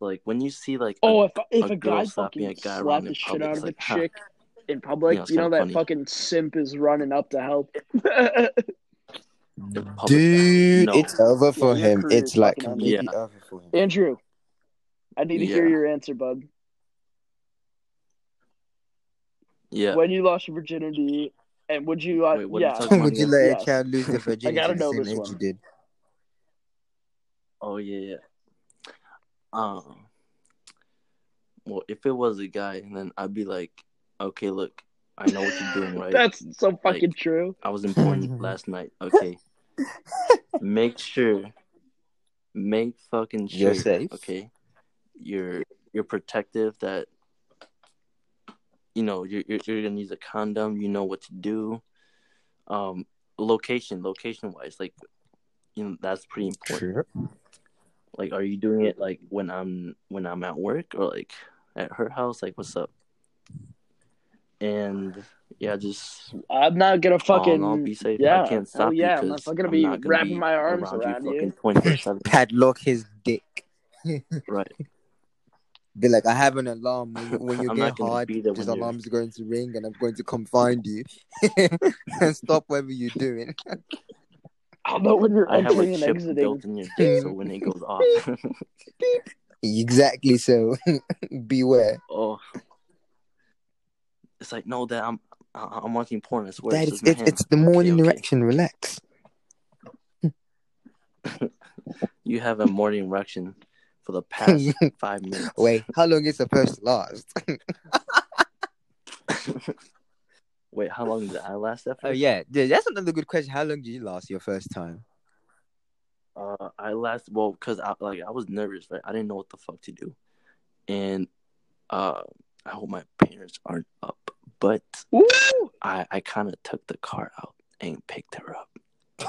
Like when you see like oh, a- Oh, if if a a, girl guy slapping fucking a guy slapped around the in shit public, out it's of like, a huh. in public, You you know, know, it's kinda that funny. fucking simp is running up to help. Dude, no. it's over for Yeah, him. It's like completely Yeah. over for him. Andrew, I need to hear your answer, bud. Yeah. When you lost your virginity, and would you? Uh, Wait, what are you yeah, Would you let Yes. a child lose their virginity I gotta at the know same this age one. you did? Oh yeah, yeah. Um. Well, if it was a guy, then I'd be like, okay, look, I know what you're doing, right? that's so fucking Like- true. I was in porn last night. Okay. Make sure. Make fucking sure. You're safe. Okay. You're you're protective. That. You know you're you're, you're gonna use a condom. You know what to do. Um, location, location wise, like, you know that's pretty important. True. Like, are you doing it like when I'm when I'm at work or like at her house? Like, what's up? And yeah, just I'm not gonna fucking. I'll be safe. Yeah, I can't stop hell yeah, I'm not because fucking I'm be not gonna wrapping be my arms around around you you. fucking twenty four. Padlock his dick. Right. Be like, I have an alarm. When you, when you I'm get not gonna hard, this alarm is going to ring, and I'm going to come find you and stop whatever you're doing. I'll know when you're I have a entering and chip exiting. built in your dick, so when it goes off, exactly. So beware. oh, it's like no, that I'm I- I'm watching porn. I swear, Dad, it's it's, it's, it's the morning okay. erection. Relax. You have a morning erection for the past five minutes. Wait, how long is supposed to last? Wait, how long did I last that for? Oh yeah, yeah, that's another good question. How long did you last your first time? Uh, I last well because I like I was nervous, right? I didn't know what the fuck to do, and uh, I hope my parents aren't up, but Ooh! I I kind of took the car out and picked her up,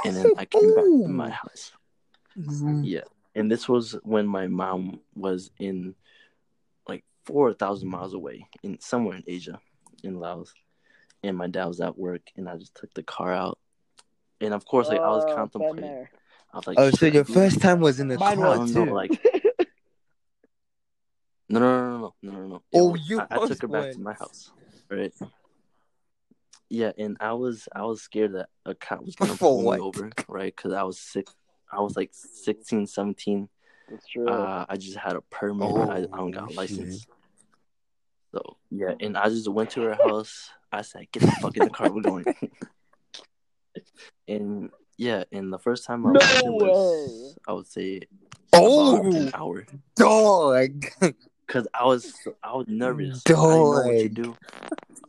and then I came back to my house. Yeah, and this was when my mom was in like four thousand miles away in somewhere in Asia, in Laos, and my dad was at work, and I just took the car out, and of course, like I was Oh, contemplating. I was like, Oh, so should I your first time was in the Mine car I too. like no, no, no, no, no, no, no. Oh, was- you I, I took her back was to my house, right? Yeah, and I was I was scared that a cop was gonna For pull what? me over, right? Because I was six, I was like 16, 17. That's true. Uh, I just had a permit. I, I don't got a Oh, license. So yeah, and I just went to her house. I said, "Get the fuck in the car, we're going." and yeah, and the first time I No went, was way. I would say Oh, about an hour dog. because I was I was nervous. I didn't know what to Dog. do.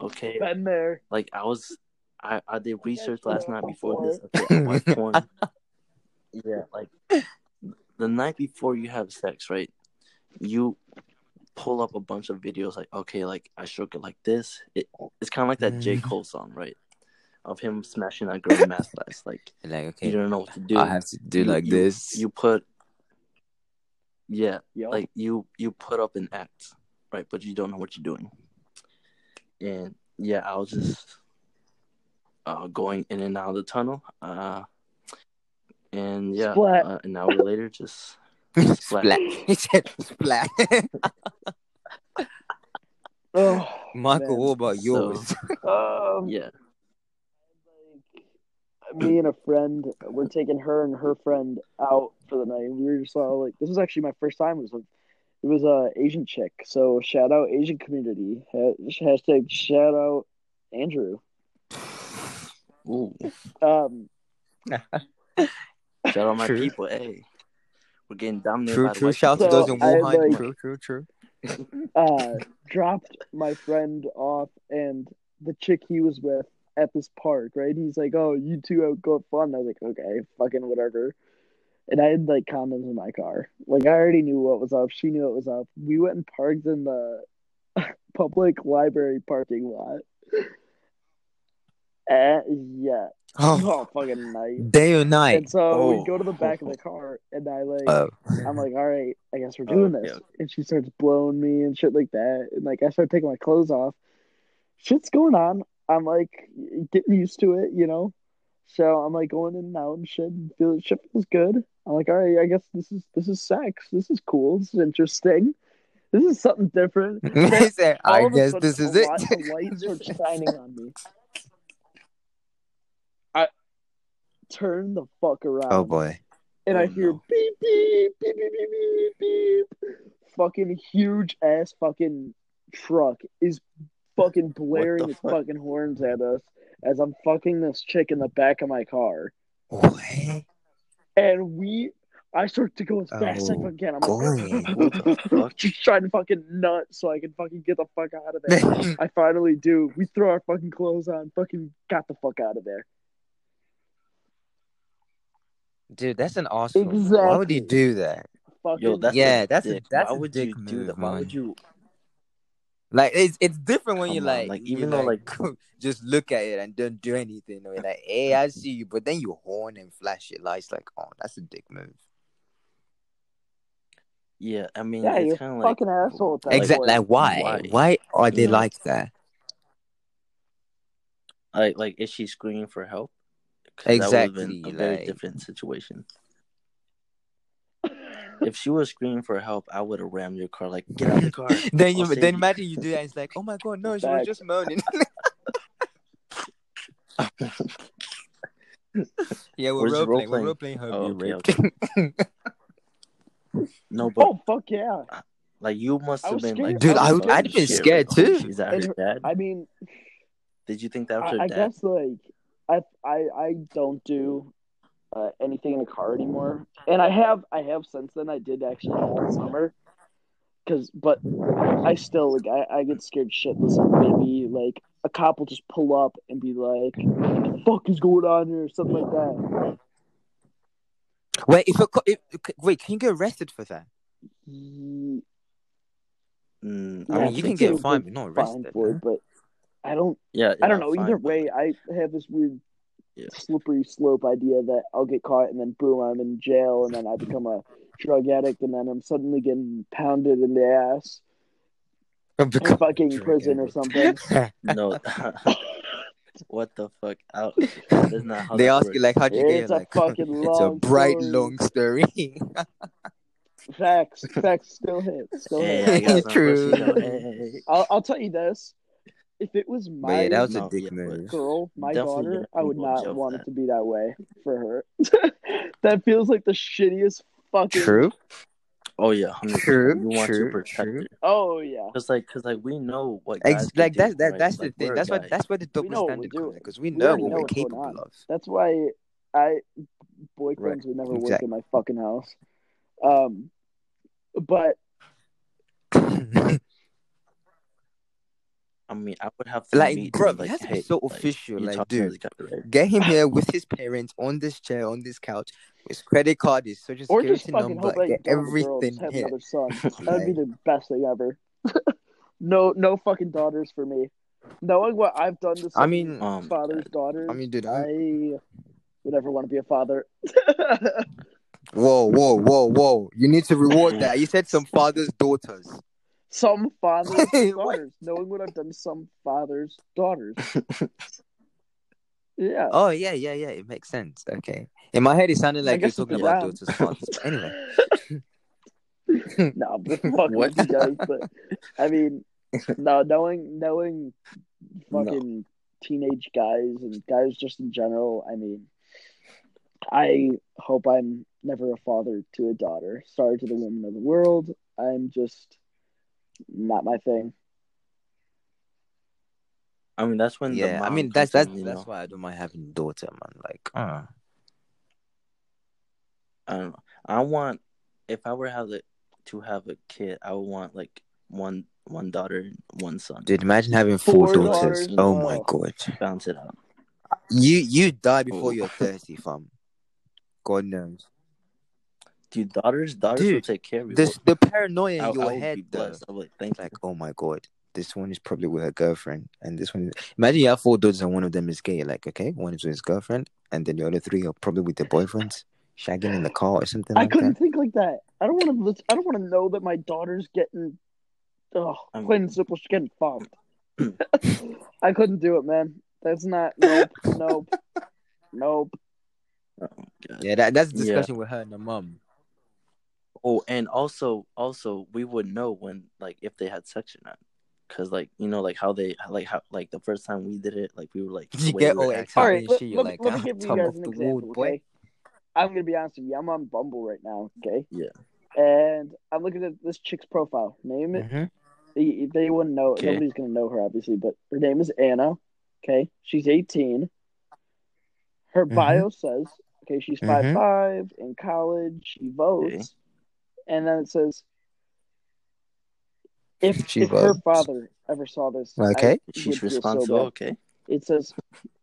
Okay, Been there. like I was, I I did research last night before this. Okay, I watched porn. yeah, like the night before you have sex, right? You pull up a bunch of videos like, okay, like I stroke it like this. It, it's kind of like that J Mm. Cole song, right? Of him smashing that girl in mass blast. Like Like okay, you don't know what to do. I have to do You- like you- this. You put, yeah, Yo. like you you put up an act, right? But you don't know what you're doing. And yeah, I was just uh, going in and out of the tunnel. Uh, and yeah, uh, an hour later, just splat. splat. He said splat. oh, Michael, man. what about yours? Um, yeah. me and a friend, we're taking her and her friend out for the night. We were just all like, this was actually my first time. It was a, it was a Asian chick. So shout out Asian community. Hashtag shout out Andrew. Ooh, Um, shout out my True. people. Hey, we're getting dominated True, by the true. white Shout to those in So, I, Wuhan. like- True, true, true. uh, dropped my friend off and the chick he was with at this park, right? He's like, "Oh, you two out go fun." I was like, "Okay, fucking whatever." And I had like condoms in my car. Like I already knew what was up. She knew what was up. We went and parked in the public library parking lot. Uh, yeah. Oh, Oh, fucking night. day or night. And so Oh. we go to the back of the car, and I like, Oh, I'm like, all right, I guess we're Oh, doing this. yeah. And she starts blowing me and shit like that. And like, I start taking my clothes off. Shit's going on. I'm like getting used to it, you know. So I'm like going in and out and shit. And feel shit feels good. I'm like, all right, I guess this is this is sex. This is cool. This is interesting. This is something different. he said, All I guess this is it. The light starts shining on me. I turn the fuck oh, around. oh boy. and I Oh, hear no. beep beep beep beep beep beep beep. Fucking huge ass fucking truck is fucking blaring the its fuck? fucking horns at us as I'm fucking this chick in the back of my car, What? and we. I start to go as fast as I Oh, fucking can. I'm God. What the like, fuck? just trying to fucking nut so I can fucking get the fuck out of there. I finally do. We throw our fucking clothes on, fucking got the fuck out of there. Dude, that's an awesome. Why would he do that? Yo, that's Yeah, a that's a- that's Why a would dick you do move, that? Why man. would you? Like it's it's different when Come you on, like, like, you even though, like just look at it and don't do anything. Or you're like, hey, I see you, but then you horn and flash your lights. Like, oh, that's a dick move. Yeah, I mean, yeah, it's you're kind of like fucking asshole. At exactly. Like, why? why? Why are they You know? like that? like like is she screaming for help? Exactly, a very like- different situation. if she was screaming for help, I would have rammed your car. Like, get out of the car. then you I'll save then you. imagine you do that. It's like, oh my god, no, she was just moaning. yeah, we're Where's the role playing. We're role-playing? role playing her Oh, being okay, raped. no, but Oh fuck yeah! like you must have been scared. like, Dude, I I was would. I'd "Holy been scared too. Is that her dad? I mean, Did you think that was her I, I guess like I I I don't do uh, anything in the car anymore, and I have I have since then. I did actually have this summer, because but I still like I, I get scared shitless. Maybe like a cop will just pull up and be like, "What the fuck is going on here?" or something like that. Wait, if a if, wait, can you get arrested for that? Mm, I Yeah, mean, you can get fined, but not Fine arrested. for huh? it, but I don't Yeah, I don't know. fine, Either way, like, I have this weird Yeah. slippery slope idea that I'll get caught and then boom, I'm in jail and then I become a drug addict and then I'm suddenly getting pounded in the ass in Become fucking drug prison or something. no. what the fuck? Out. Not how they ask works. you like, how'd you get It's here? a Like, fucking it's a long bright, story. long story. Facts, facts still hit, still Hey, hit. I True. pussy, though. Hey. I'll, I'll tell you this: if it was my yeah, that was No, a dick yeah, move. girl, my Definitely daughter, I would not want that. it to be that way for her. that feels like the shittiest fucking. True. Oh yeah, 100%. True, You want true, to protect true. her. Oh yeah. Cause like, cause like we know what guys Ex- can like do, that's that, right? that's Like, the thing. That's why guys. that's why the double know what we're standard comes doing. because we We know what we're capable of. That's why I boyfriends Right, would never work in my fucking house. Um, but I mean, I would have to like, meet bro, him, like, it has to be hey, so like, official. Like, dude, this guy, right? get him here with his parents on this chair, on this couch, with his credit card, his social or security just fucking number, hope that get don't have a girl, everything just here. another. That would be the best thing ever. no, no fucking daughters for me. Knowing what I've done to some I mean, Oh father's God. daughters, I mean, dude, I- I would never want to be a father. whoa, whoa, whoa, whoa! You need to reward that. You said some father's daughters. Some father's What? daughters. Knowing what I've done to some father's daughters. Yeah. Oh yeah, yeah, yeah. It makes sense. Okay. In my head, it sounded like you're talking about down. daughters' fathers. But anyway, no, but fuck What? you guys. But I mean, no, knowing knowing fucking teenage guys and guys just in general. I mean, I hope I'm never a father to a daughter. Sorry to the women of the world. I'm just not my thing. I mean, that's when the yeah. I mean, that's that's in, that's know. why I don't mind having a daughter, man. Like, uh, I don't know. I want if I were to have the, to have a kid, I would want like one one daughter, and one son. dude, imagine having four, Four daughters. daughters, Oh my god, Bounce it out. you you die before Oh. you're thirty, fam. God knows. Dude, daughters, daughters will take care of you. This the paranoia in I, I your would head, be though. I'm like, thank Like, oh my god, this one is probably with her girlfriend, and this one. Is... Imagine you have four daughters and one of them is gay. Like, okay, one is with his girlfriend, and then the other three are probably with their boyfriends, shagging in the car or something I like couldn't that. think like that. I don't want to. I don't want to know that my daughter's getting. Oh, I'm- plain and simple, she's getting fucked. I couldn't do it, man. That's not. Nope. Nope. Nope. Oh, Yeah, that, that's a Yeah. discussion with her and her mom. Oh, and also, also, we would know when, like, if they had sex or not, because, like, you know, like how they, like, how, like the first time we did it, like we were like, You get all excited. All right. and Let, shit, you're let me, like, let me "Ah, give you guys an the example. wood, boy." Okay. I'm gonna be honest with you. I'm on Bumble right now. Okay. Yeah. And I'm looking at this chick's profile. Name it. Mhm. They, they wouldn't know. Okay. Nobody's gonna know her, obviously. But her name is Anna. Okay. She's 18. Her Mhm. bio says, okay, she's Mhm. five five in college. She votes, Okay. And then it says, if She if her father ever saw this, Okay. I She's would feel so responsible. okay. It says,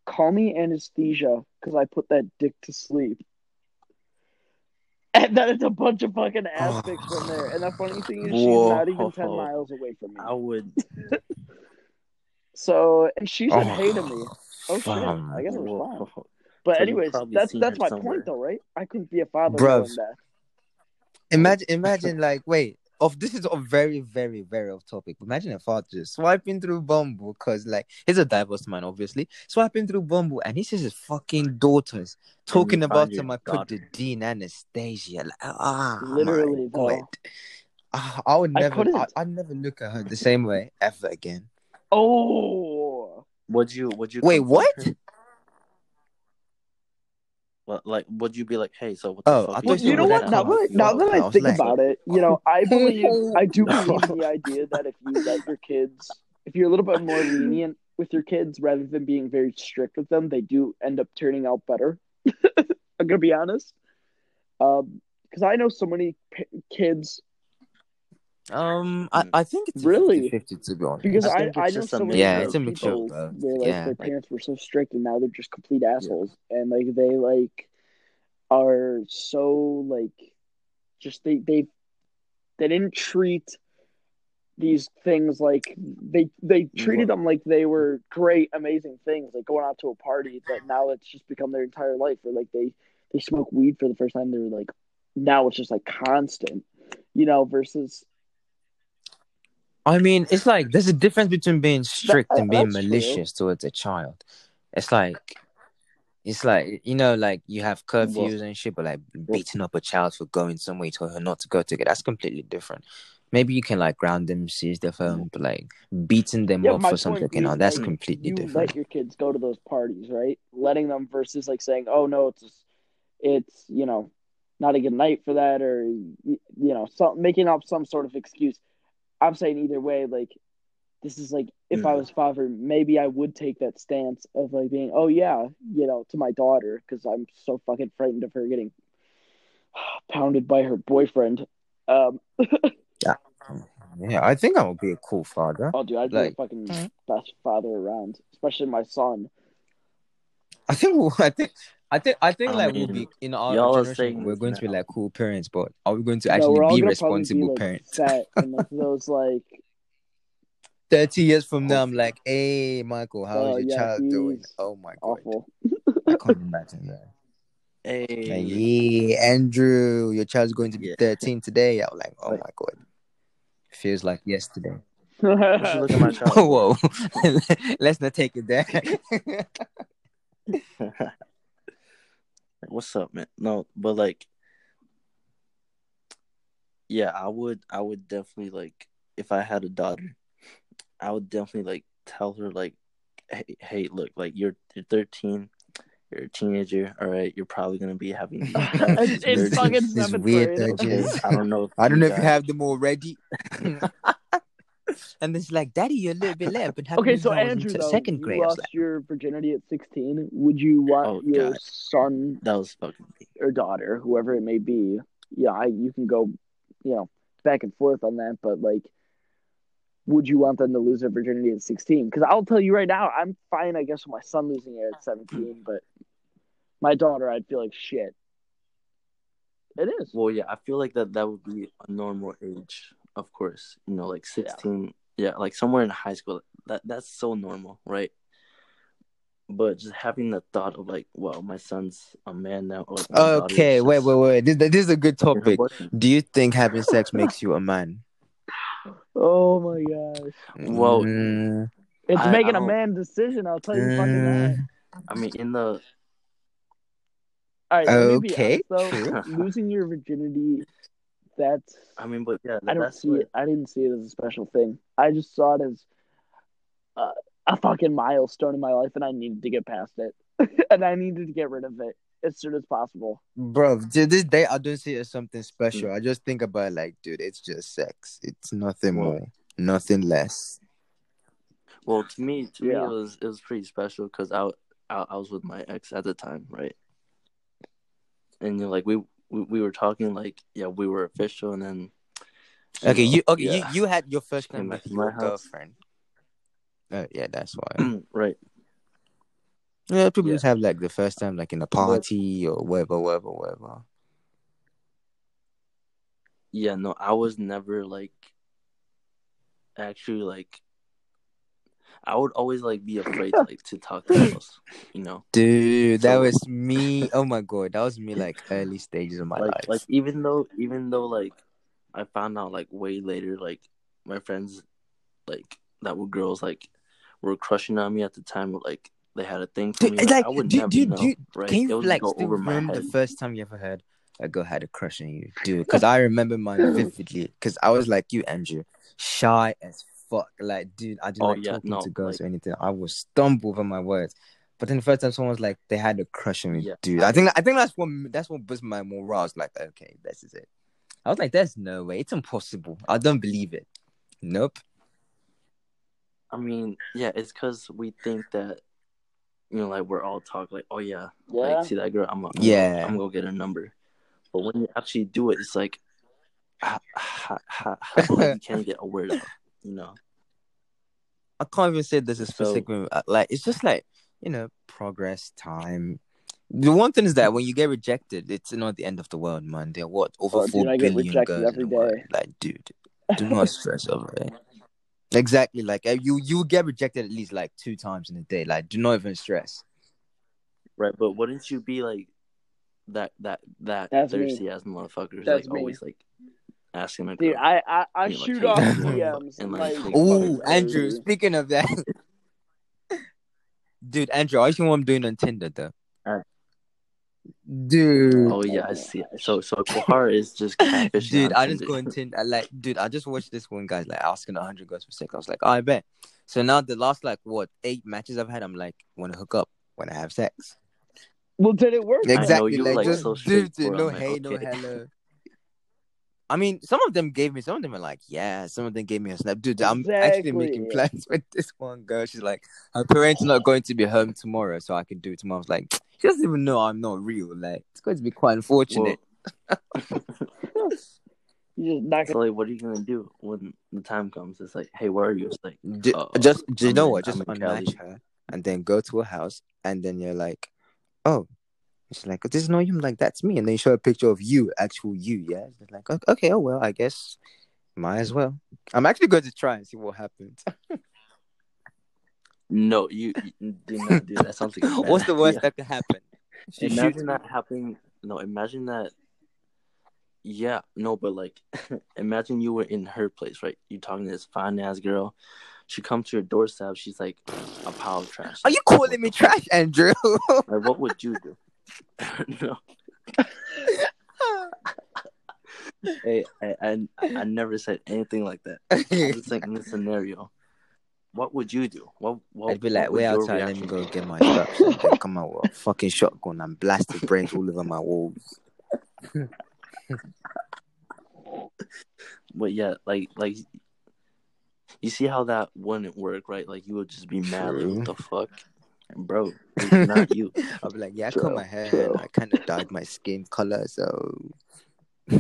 "Call me anesthesia because I put that dick to sleep." And then it's a bunch of fucking ass oh. pics from there. And the funny thing is, she's not even ten miles away from me. I would. So, and she said hey to me. Oh shit! I guess it was fine. But So anyways, that's that's my somewhere. point, though, right? I couldn't be a father Bruv. knowing that. Imagine, imagine, like, wait, of this is a very, very, very off topic. Imagine a father just swiping through Bumble because like he's a divorced man, obviously. Swiping through Bumble and he sees his fucking daughters talking about him. I put the daughter. D Anastasia. Like, ah, Literally, my. God. Ah, I would never, couldn't. I, I'd never look at her the same way ever again. Oh, Would you? Would you? Wait, what? her? What, like, would you be like, hey, so what the Oh, fuck? I thought you you know what? Now that, now that I I think about it, you know, I believe, I do believe in the idea that if you let your kids, if you're a little bit more lenient with your kids rather than being very strict with them, they do end up turning out better. I'm gonna be honest, um, because I know so many p- kids. Um, I, I think it's Really? 50 to be honest. Because I I, think I, know just a so many Yeah, it's a mixture of people both. where like Yeah. their Like- parents were so strict and now they're just complete assholes and like they like are so like just they they they didn't treat these things like they they treated them like they were great amazing things like going out to a party but now it's just become their entire life or like they they smoke weed for the first time they were like now it's just like constant you know versus I mean, it's like there's a difference between being strict and being that's true. malicious towards a child. It's like, it's like you know, like you have curfews Well- and shit, but like beating up a child for going somewhere you told her not to go to. That's completely different. Maybe you can like ground them, seize their phone, but like beating them Yeah, up for something, you know, that's like, completely you different. let your kids go to those parties, right? Letting them versus like saying, "Oh no, it's just, it's you know, not a good night for that," or you know, some making up some sort of excuse. I'm saying either way, like this is like if I Mhm. was father, maybe I would take that stance of like being, "Oh yeah," you know, to my daughter because I'm so fucking frightened of her getting pounded by her boyfriend. Um, Yeah, I think I would be a cool father. oh, dude, I'd Like- be the fucking best father around, especially my son. I think, I think, I think, I think, I like we'll be in our y'all generation, saying we're going to be like cool parents, but are we going to actually we're all be responsible like, parents? Set and like those like 30 years from now, I'm like, hey, Michael, how's Oh, your yeah, child doing? Oh my god. I can't imagine that. Hey, Like, yeah, Andrew, your child's going to be Yeah. 13 today. I was like, oh my god, feels like yesterday. look at my child. Whoa, let's not take it there. What's up, man? No, but like, yeah, I would, I would definitely like, if I had a daughter, I would definitely like tell her like, hey, hey, look, like you're you're 13, you're a teenager, all right, you're probably gonna be having. these It's- it's fucking These seventh weird grade. okay? urges. I don't know. If I don't know if you have them already. and it's like, Daddy, you're a little bit late. I've having Okay, these so when I was in Andrew, though, second grade. I was lost your virginity at 16. Would you want Oh, your God. son That was fucking. or daughter, whoever it may be? Yeah, I, you can go, you know, back and forth on that, but like, would you want them to lose their virginity at 16? Because I'll tell you right now, I'm fine, I guess, with my son losing it at 17, mm. but my daughter, I'd feel like shit. It is. Well, yeah, I feel like that that would be a normal age, of course. You know, like sixteen, yeah, like somewhere in high school. That that's so normal, right? But just having the thought of like, well, my son's a man now. Like, Okay, wait, wait, wait. This, this is a good topic. Do you think having sex makes you a man? Oh my gosh. Well, Mm, It's I- making I a man decision, I'll tell you fucking that. mm, I mean, in the All right, let me Okay, be honest, though. losing your virginity, that's I mean, but yeah, I don't see what, it. I didn't see it as a special thing. I just saw it as uh, a fucking milestone in my life, and I needed to get past it, and I needed to get rid of it as soon as possible. Bro, to this day, I don't see it as something Mm. special. I just think about it like, dude, it's just sex. It's nothing Well- more, nothing less. Well, to me, to me, it was it was pretty special because I, I I was with my ex at the time, right? And you know, like we, we we were talking like yeah, we were official, and then Okay, know, you okay? yeah. You you had your first time with my your girlfriend. Oh yeah, that's why. right. Yeah, people Yeah. just have like the first time, like in a party or whatever, whatever, whatever. Yeah, no, I was never like actually like I would always like be afraid like to talk to girls, you know. Dude, that was me. Oh my god, that was me like early stages of my like life. like even though even though like I found out like way later, like my friends, like that were girls, like were crushing on me at the time. Like they had a thing for me. it's Like, like, I would do, never do, know. do, right? can you would like still over remember the first time you ever heard a girl had a crush on you, dude? Because I remember mine vividly. Because I was like you, Andrew, shy as fuck. Like, dude, I didn't Oh, like yeah, talking no, to girls like- or anything. I was stumble over my words. But then the first time someone was like, they had a crush on me, Yeah, dude. I think I think that's what that's what boosted my morale. I was like, okay, this is it. I was like, there's no way. It's impossible. I don't believe it. Nope. I mean, yeah, it's because we think that, you know, like we're all talk like, oh yeah, Yeah. like see that girl, I'm gonna, Yeah. I'm gonna get her number. But when you actually do it, it's like, how, how, how, how like, you can't get a word out, you know? I can't even say there's a So- specific uh, like it's just like you know progress time. The one thing is that when you get rejected, it's not the end of the world, man. There are what over Oh, dude, four I get rejected girls every in the world. day. Like, dude, do not stress over it. Exactly, like uh, you you get rejected at least like two times in a day. Like, do not even stress. Right. But wouldn't you be like that, that, that That's me. thirsty ass motherfuckers, That's like me. always like asking a girl? Dude, I I, I You know, shoot hey, off DMs fuck- and, like, like, take Oh. Andrew, crazy. speaking of that, dude, Andrew, I see what I'm doing on Tinder though. Uh, Dude, Oh yeah, I see. So so Kahar is just catfishing. dude, I just go in Tinder. Like, dude, I just watched this one guy's like asking hundred girls for sex. I was like, oh, I bet. So now the last like what eight matches I've had, I'm like, want to hook up, want to have sex. Well, did it work? know Exactly, you like, like just so dude, straightforward. no like, hey, no hello. I mean, some of them gave me, some of them were like, yeah, some of them gave me a snap. Dude, I'm actually making plans with this one girl. She's like, her parents are not going to be home tomorrow, so I can do it tomorrow. I was like, she doesn't even know I'm not real. Like, it's going to be quite unfortunate. You just knock it. So like, what are you gonna do when the time comes? It's like, hey, where are you? It's like, Ju- Uh, just do you I'm know in- what? Just unmatch her and then go to her house and then you're like, oh, she's like, this is not you. I'm like, that's me. And then you show a picture of you, actual you. Yeah, it's like, okay, oh well, I guess might as well. I'm actually going to try and see what happens. no, you, you do not do that. Sounds like What's the worst idea. that could happen? She shoots Imagine me. that happening. No, imagine that. Yeah, no, but like, imagine you were in her place, right? You talking to this fine ass girl. She comes to your doorstep. She's like a pile of trash. Are you calling me trash, Andrew? Like, what would you do? no. Hey, I, I, I never said anything like that. I'm just saying in this scenario, what would you do? What, what I'd be what like, would wait outside, let me reaction go get my straps come out with a fucking shotgun and blast the brains all over my walls. But yeah, like like you see how that wouldn't work, right? Like you would just be mad, like what the fuck, and bro, it's not you. I'll be like, yeah, I cut my hair true. and I kind of dyed my skin color, so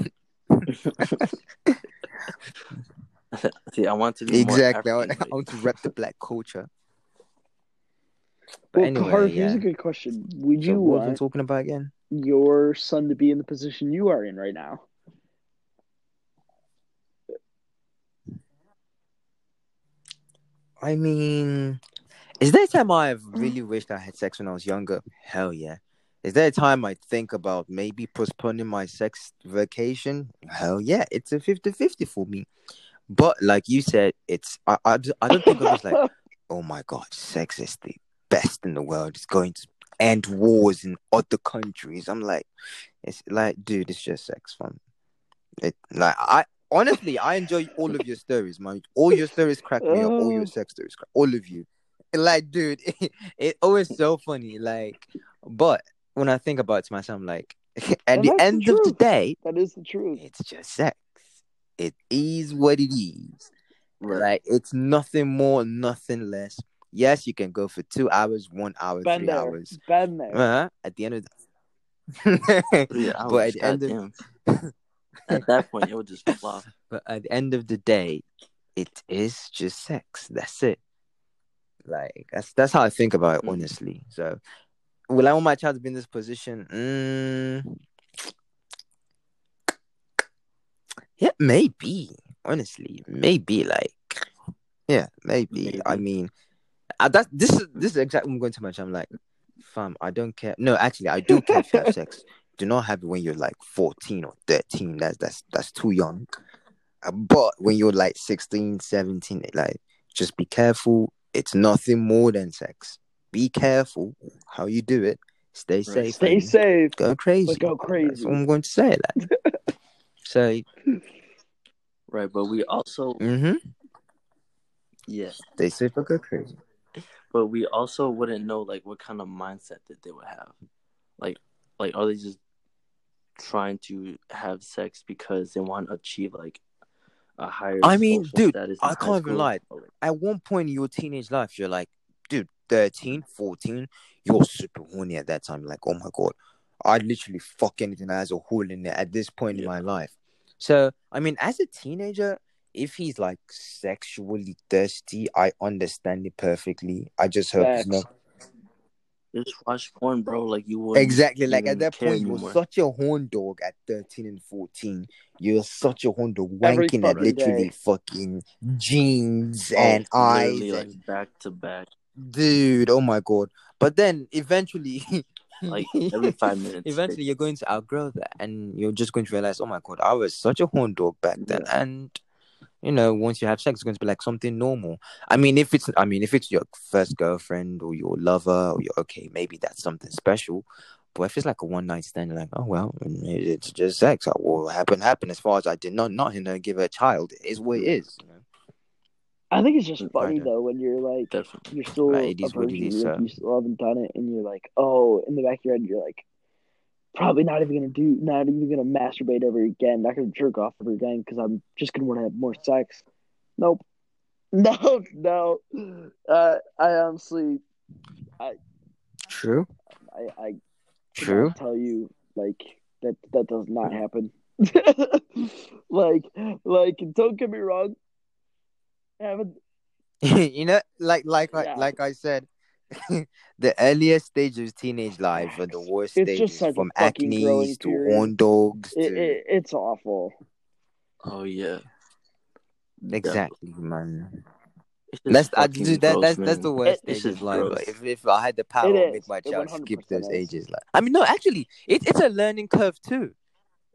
see, I want to be exactly. I More want, I want to rep the black culture. But Well, anyway, Kahar, yeah. here's a good question. Would So you what want talking about again? your son to be in the position you are in right now? I mean, is there a time I've mm-hmm. really wished I had sex when I was younger? Hell yeah. Is there a time I think about maybe postponing my sex vacation? Hell yeah. It's a 50 50 for me. But like you said, it's, I, I, I don't think I was like, oh my God, sex is the best in the world. It's going to end wars in other countries. I'm like, it's like, dude, it's just sex fun. It like I honestly I enjoy all of your stories, man. All your stories crack me up. All your sex stories, crack, all of you. Like, dude, it, it always so funny. Like, but when I think about it to myself, I'm like, at And the that's the end of the day, that is the truth. it's just sex. It is what it is. right? Like, it's nothing more, nothing less. Yes, you can go for two hours, one hour, Been three there. hours. Been there. Uh-huh. At the end of the Yeah, but at the end of at that point, it would just flop. But at the end of the day, it is just sex. That's it. Like that's that's how I think about it, Mm. honestly. So, will I want my child to be in this position? Mm, yeah, maybe. Honestly, maybe. Like, yeah, maybe. I mean, uh, that this is this is exactly what I'm going to mention. I'm like, fam, I don't care. No, actually, I do care if you have sex. Do not have it when you're like 14 or 13. That's that's that's too young. But when you're like 16, 17, like just be careful. It's nothing more than sex. Be careful how you do it. Stay safe. Stay safe. Go crazy. But go That's crazy. what I'm going to say. Like. so, Right, but we also mm-hmm. yeah, Stay safe but go crazy. but we also wouldn't know like what kind of mindset that they would have. Like like are they just trying to have sex because they want to achieve like a higher I mean, dude, I can't even school? lie. At one point in your teenage life, you're like, dude, 13, 14, you're super horny at that time. Like, oh my God, I'd literally fuck anything that has a hole in it at this point in my life. So, I mean, as a teenager, if he's like sexually thirsty, I understand it perfectly. I just hope he's not just watch porn, bro. Like you would exactly like at that care point. You're anymore. such a horn dog at 13 and 14. You're such a horn dog, Every wanking at literally day. fucking jeans Oh, and eyes literally, and like back to back, dude oh my god but then eventually like every five minutes. eventually you're going to outgrow that and you're just going to realize oh my god i was such a horn dog back then and you know once you have sex it's going to be like something normal i mean if it's i mean if it's your first girlfriend or your lover or you're okay maybe that's something special but if it's like a one night stand you're like oh well mm, it's just sex what will happen happen as far as i did not not you know give her a child it is what it is you know? I think it's just funny though when you're like Definitely. you're still Right, a virgin, you, sir. you still haven't done it, and you're like, oh, in the back of your head, you're like, probably not even gonna do, not even gonna masturbate ever again, not gonna jerk off ever again because I'm just gonna want to have more sex. Nope, no, no. Uh, I honestly, I true I, I true tell you like that that does not happen. like, like, don't get me wrong. Haven't you know, like like like, Yeah. like I said, the earliest stages of teenage life are the worst It's stages, just such a from acne to period. horn dogs it, to it, it's awful. Oh yeah. exactly, man. That's I, dude, that, gross, that's that's man. the worst It's stage just of life. Like, if if I had the power, It I'd make my child skip those is. ages. Like, I mean, no, actually, it, it's a learning curve too.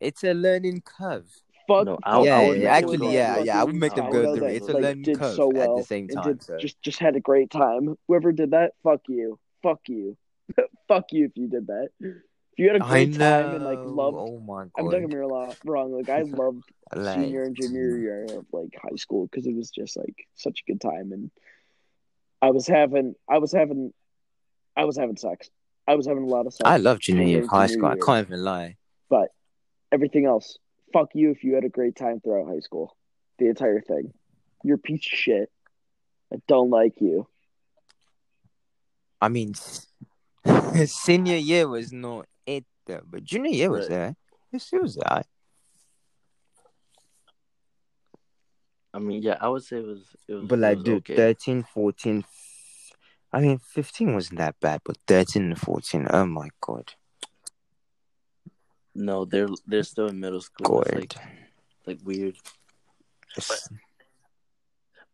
It's a learning curve. Fuck. No, I would- yeah, I all would the make yeah, actually, yeah, through yeah. I would make them I go through it. that, It's a like, learning did curve so at well the same and time. did- So just just had a great time. Whoever did that, fuck you, fuck you, fuck you if you did that. If you had a great time and like loved, Oh my I'm god. don't get me wrong. wrong, Like I loved Like, senior and junior year of like high school because it was just like such a good time and I was having I was having I was having sex. I was having a lot of sex. I love junior year of high senior school. I can't even lie. But everything else, fuck you if you had a great time throughout high school. The entire thing. You're a piece of shit. I don't like you. I mean, senior year was not it though, but junior year was Right. there. Yes, it was that. I mean, yeah, I would say it was. It was But it like, was dude, okay. 13, 14, f- I mean, 15 wasn't that bad, but 13 and 14, oh my god. No, they're they're still in middle school. It's God. like like weird. It's-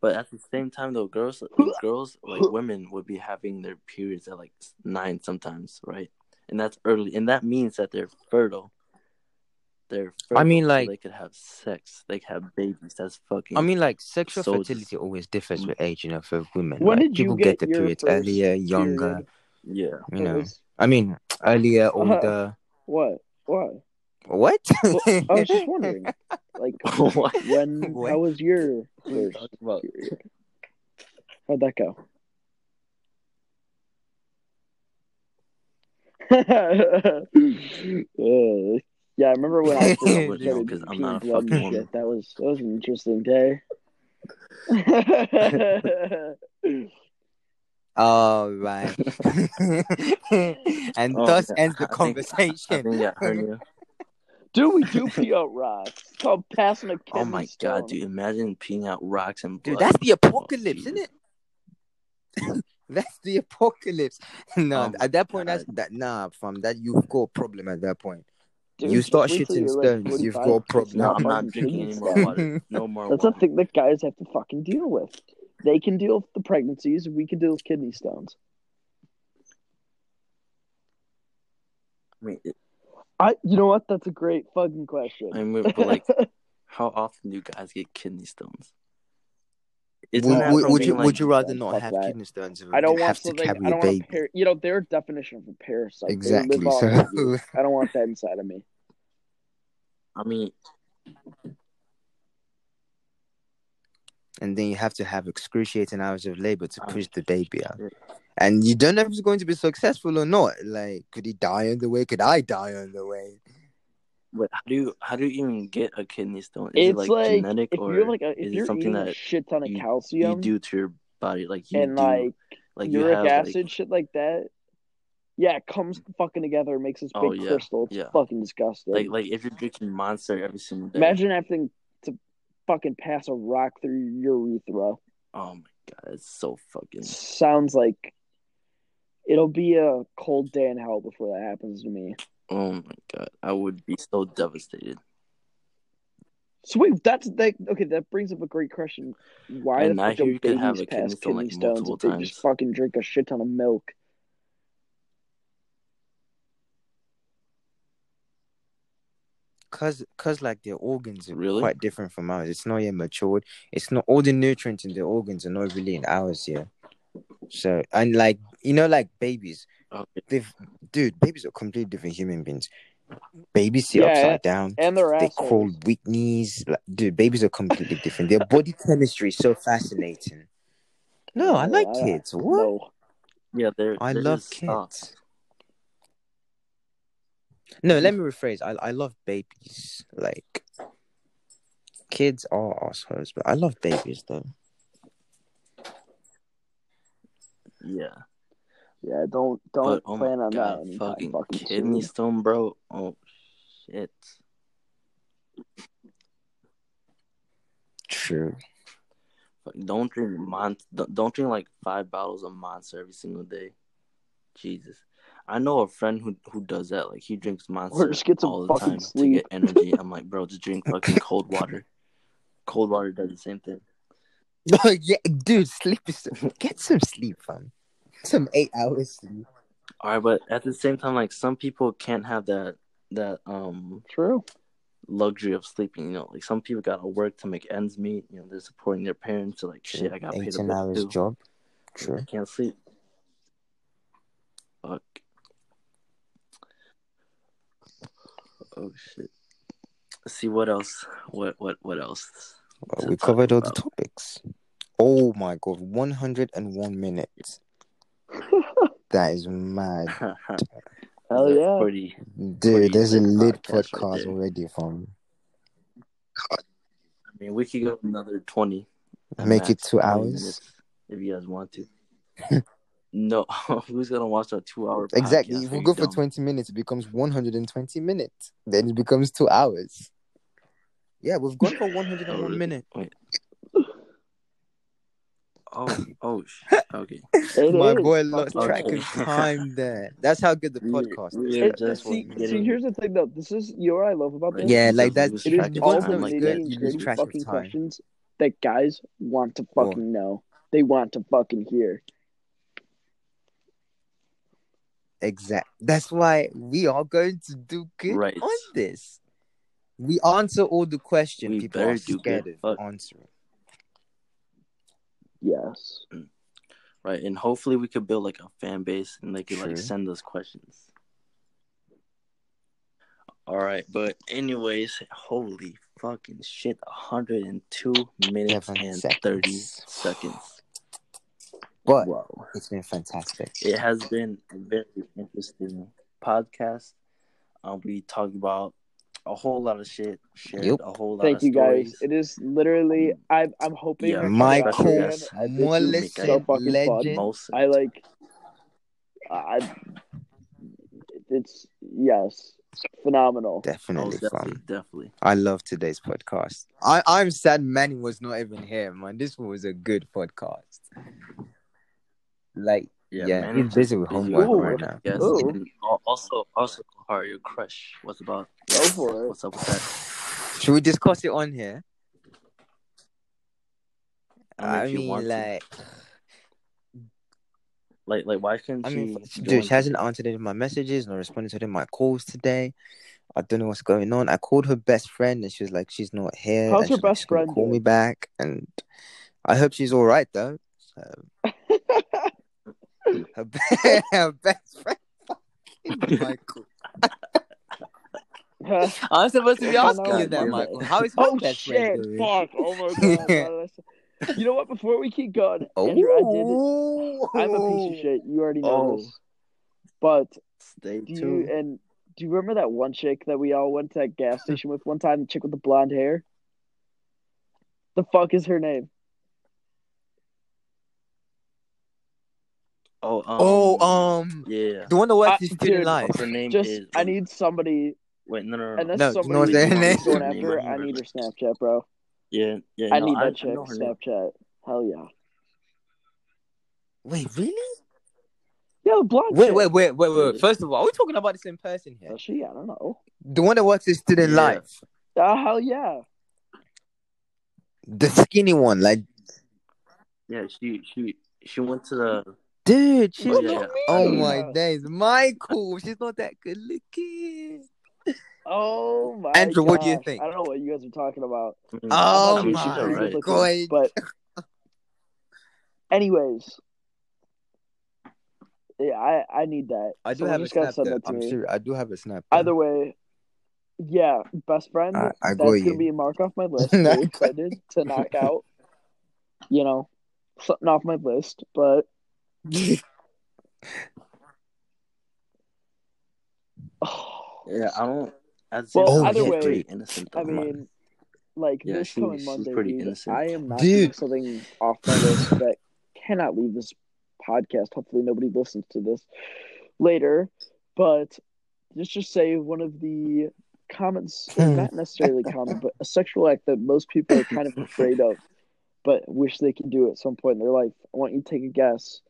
But at the same time, though, girls, like, girls, like women, would be having their periods at like nine sometimes, right? And that's early, and that means that they're fertile. They're. Fertile, I mean, so like- they could have sex. They could have babies. That's fucking. I mean, like, sexual So fertility just- always differs with age, you know, for women. When like, did you people get the your periods earlier, younger, period? yeah. you know. was- I mean, earlier, older. what? What? What? Well, I was just wondering. Like What? when What? how was your first period? How'd that go? Uh, yeah, I remember when I was I wouldn't started know 'cause I'm not a peeing blood and fucking woman. That was that was an interesting day. All right. and Oh, thus yeah, ends the I think- conversation. I think I heard you. Dude, we do pee out rocks. It's called passing a kidney Oh my stone. god, dude! Imagine peeing out rocks and blood. Dude, that's the apocalypse, Oh, isn't it? that's the apocalypse. No, Oh at that point, that's that. Nah, fam, that you've got a problem at that point. Dude, you start wait shitting you're, like, stones, you've got a problem. No, I'm not drinking kidney any more water. No more That's a thing that guys have to fucking deal with. They can deal with the pregnancies. We can deal with kidney stones. I mean, I, you know what? That's a great fucking question. I mean, but like, How often do guys get kidney stones? Would, Isn't that would, would you being, would you rather Fuck not have that. kidney stones or I don't want have to something. carry I a don't want baby? par- You know their definition of a parasite. Exactly. So. I don't want that inside of me. I mean, and then you have to have excruciating hours of labor to Ah, push the baby out. And you don't know if it's going to be successful or not. Like, could he die on the way? Could I die on the way? but how do you how do you even get a kidney stone? Is It's it like, like, genetic if or you're like a, if is it you're something eating a that shit ton of you- calcium you do to your body? Like you and do, like like you uric have acid, like shit like that. Yeah, it comes fucking together and makes this big Oh, yeah, crystal. It's yeah. fucking disgusting. like like if you're drinking Monster every single day. Imagine having to fucking pass a rock through your urethra. Oh my god, it's so fucking. Sounds like it'll be a cold day in hell before that happens to me. Oh my god, I would be so devastated. So wait, that's that. Okay, that brings up a great question. Why And the fuck do babies have a pass kidney kidney like, stones if they times. just fucking drink a shit ton of milk? Cause, cause like their organs are Really? quite different from ours. It's not yet matured. It's not all the nutrients in their organs are not really in ours yet. So and like you know, like babies, oh, Okay. they've dude, babies are completely different human beings. Babies sit Yeah, upside down. And their They assholes. crawl weak knees. Like, dude, babies are completely different. Their body chemistry is so fascinating. No, I like kids. What? No. Yeah, there. I there love is uh, kids. stuff. No, mm. let me rephrase. I I love babies. Like kids are assholes, but I love babies though. Yeah, Yeah, don't don't but oh plan my on god, that anytime fucking, fucking, kidney soon. stone, bro. Oh shit. True. Fuck, Don't drink mon. Don't don't drink like five bottles of Monster every single day. Jesus, I know a friend who who does that. Like he drinks Monster just get some all the time to get energy. I'm like, bro, just drink fucking cold water. Cold water does the same thing. Oh yeah, dude, sleep is get some sleep, fam. Some eight hours sleep. All right, but at the same time, like some people can't have that that um True. luxury of sleeping. You know, like some people gotta work to make ends meet. You know, they're supporting their parents. So like, shit, I got paid a hours too. job. I True. can't sleep. Fuck. Oh shit. Let's see what else. What what what else? Well, we covered all the topics. Oh my god, one hundred and one minutes. That is mad, Hell yeah. Pretty. dude. Pretty There's a lit lit podcast right already, fam. I mean, we could go another twenty. Make it two hours. minutes if you guys want to. no, who's gonna watch a two-hour? Exactly. podcast? If we go for 20 minutes, it becomes 120 minutes. Then it becomes two hours. Yeah, we've gone for 101 Oh, minutes. Wait. Oh, oh, sh- okay. It My is. boy Fuck lost yeah. track of time there. That's how good the podcast is. we are It, just see, getting- see, here's the thing though. This is you know what I love about this. Yeah, like just that. lose It track is of all the like good, and you lose track of fucking time. questions that guys want to Go fucking know. They want to fucking hear. Exact. That's why we are going to do good Right. on this. We answer all the questions We people better are do scared good. of Fuck. answering. Yes. Right, and hopefully we could build like a fan base and they could True. like send us questions. All right, but anyways, holy fucking shit, 102 minutes Seven and seconds. 30 seconds. But Wow. it's been fantastic. It has been a very interesting podcast. Um, we talked about a whole lot of shit, shared Yep. a whole lot Thank of you guys. It is literally. Um, I'm. I'm hoping. yeah, I can Michael get on again. guest, I- this Mullis, is so fucking fun. legend. Most I like. I. It's yes, phenomenal. Oh, Definitely definitely, fun. definitely. I love today's podcast. I, I'm sad Manny was not even here, man. This was a good podcast. Like, Yeah, Yeah, man, he's busy with homework with right now. I guess. Ooh. Also, also, Kahar, your crush. What's about? Go for it. What's up with that? should we discuss it on here? I mean, I mean, want to. like, Like, like, why can't I mean, she? dude, she hasn't answered any of my messages, nor responded to any of my calls today. I don't know what's going on. I called her best friend and she was like, she's not here. How's and her she's best she's friend Call me back, and I hope she's all right though. So, her, be- her best friend, fucking Michael. I'm supposed to be asking you that, you're Michael. How is her oh best shit! friend doing? Fuck! Oh my god! no, you know what? Before we keep going, oh. Andrew, I did. Oh, I'm a piece of shit. You already know Oh. this. But Stay do you tuned. and do you remember that one chick that we all went to that gas station with one time? The chick with the blonde hair. The fuck is her name? Oh, um, Oh, um, yeah. the one that works Uh, in student life. Her name Just is. I need somebody, Wait, no, no, no. unless No, you know somebody what's her is name? going after. I need her Snapchat, bro. Yeah, yeah. I no, need I, that I chick know her name. Snapchat. Hell yeah. Wait, really? Yeah, the blonde Wait, wait, wait, wait, wait. First of all, are we talking about the same person here? Is she? I don't know. The one that works in student Yeah. life. Ah, hell yeah. The skinny one, like, Yeah, she she she went to the. Dude, she's Oh, not. yeah. Oh my days, Michael, she's not that good looking. Oh my Andrew, what do you think? I don't know what you guys are talking about. Mm, Oh I mean, she's my alright. looking, God. But anyways. Yeah, I, I need that. I do Someone have a snap. send that to I'm me. sure I do have a snap. though. Either way, yeah, best friend. I- I that's gonna you. be a mark off my list. Excited to knock out, you know, something off my list. But Yeah, I don't. As Well, Oh, either yeah, way, innocent. I though. mean, like Yeah, this she- coming Monday, pretty dude, innocent. I am not Dude. something off my list that cannot leave this podcast. Hopefully, nobody listens to this later. But let's just say one of the comments, or not necessarily comment, but a sexual act that most people are kind of afraid of, but wish they could do at some point in their life. I want you to take a guess.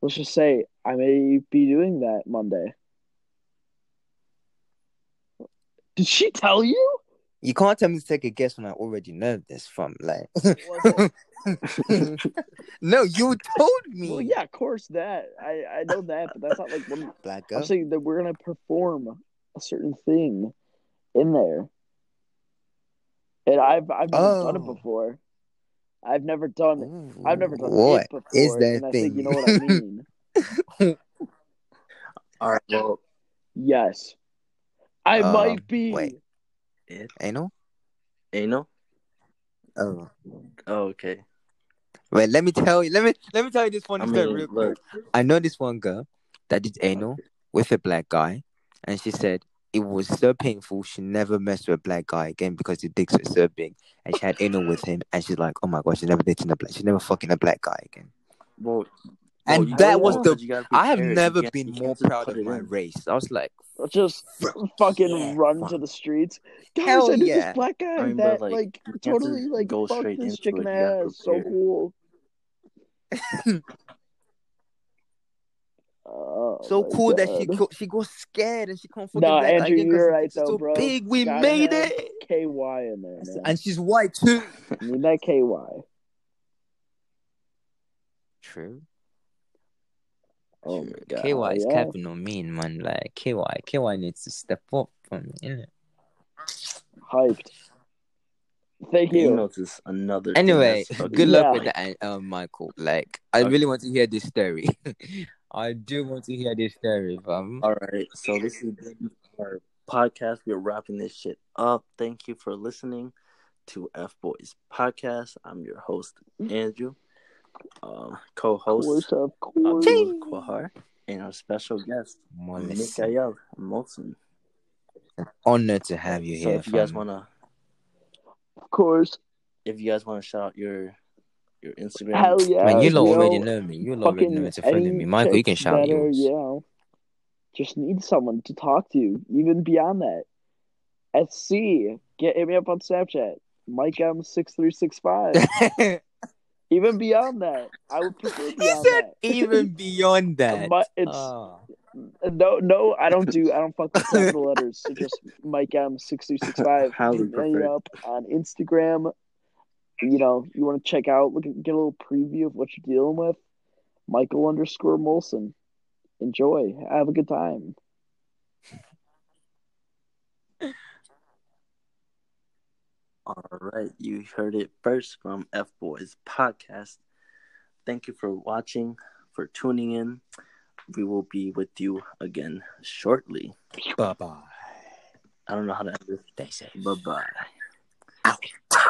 Let's just say I may be doing that Monday. Did she tell you? you can't tell me to take a guess when I already know this from like. No, you told me. Well, yeah, of course that I I know that, but that's not like one. Black girl. I'm saying that we're gonna perform a certain thing in there, and I've I've never done it Oh. before. I've never done Ooh, I've never done what it before, is that and I thing? think you know what I mean. All right. Well, yes, I Um, might be. wait. it, Anal? anal. Oh. Oh, okay. Wait, let me tell you. Let me let me tell you this one I story mean, real quick. I know this one girl that did anal with a black guy, and she said it was so painful she never messed with a black guy again because the dicks were so big, and she had anal with him, and she's like, oh my gosh, she's never dating a black, she's never fucking a black guy again. Well, And well, that was the. I have prepare it. You never can't- been more proud of my in. race. I was like, just fucking yeah, run fuck. to the streets. Guys, Hell I knew yeah. this black guy I mean, that like, like, totally just like go fucked straight this into chicken it. You ass. So cool. Oh, so my cool that she God. co- she got scared and she can't fucking Nah, black guy Andrew, again 'cause you're right dicks are though, so bro. big. We Gotta made it. KY in there, man. And she's white too. You need that KY. True. Oh my god. KY is yeah. capping on me, man. Like KY, KY needs to step up for me, innit? Hyped. Thank You you. know, another. Anyway, good luck Yeah. with that, uh, Michael. Like, I Okay. really want to hear this story. I do want to hear this story, fam. All right, so this is our podcast. We're wrapping this shit up. Thank you for listening to F Boys Podcast. I'm your host Andrew, um, co-host course, of course. Abdul Kahar, and our special guest Mollis. Michael Molson. Honor to have you So here, if you guys wanna, Of course. if you guys wanna shout out your your Instagram, Hell yeah. Man, you lot know, already know me. You lot already fucking know to follow any me. Michael, you can shout that are, yours. you know, just need someone to talk to, even beyond that. At C, get hit me up on Snapchat. Mike M six three six five. Even beyond that, I would prefer he beyond said that. even beyond that. But it's Ah. no, no. I don't do. I don't fuck with capital letters. So just Mike M six two six five. Highly Hit me up on Instagram you know, you want to check out, look at, get a little preview of what you're dealing with, Michael underscore Molson. Enjoy. Have a good time. All right, you heard it first from F Boys Podcast. Thank you for watching, for tuning in. We will be with you again shortly. Bye bye. I don't know how to end this. Stay. Bye bye. Out.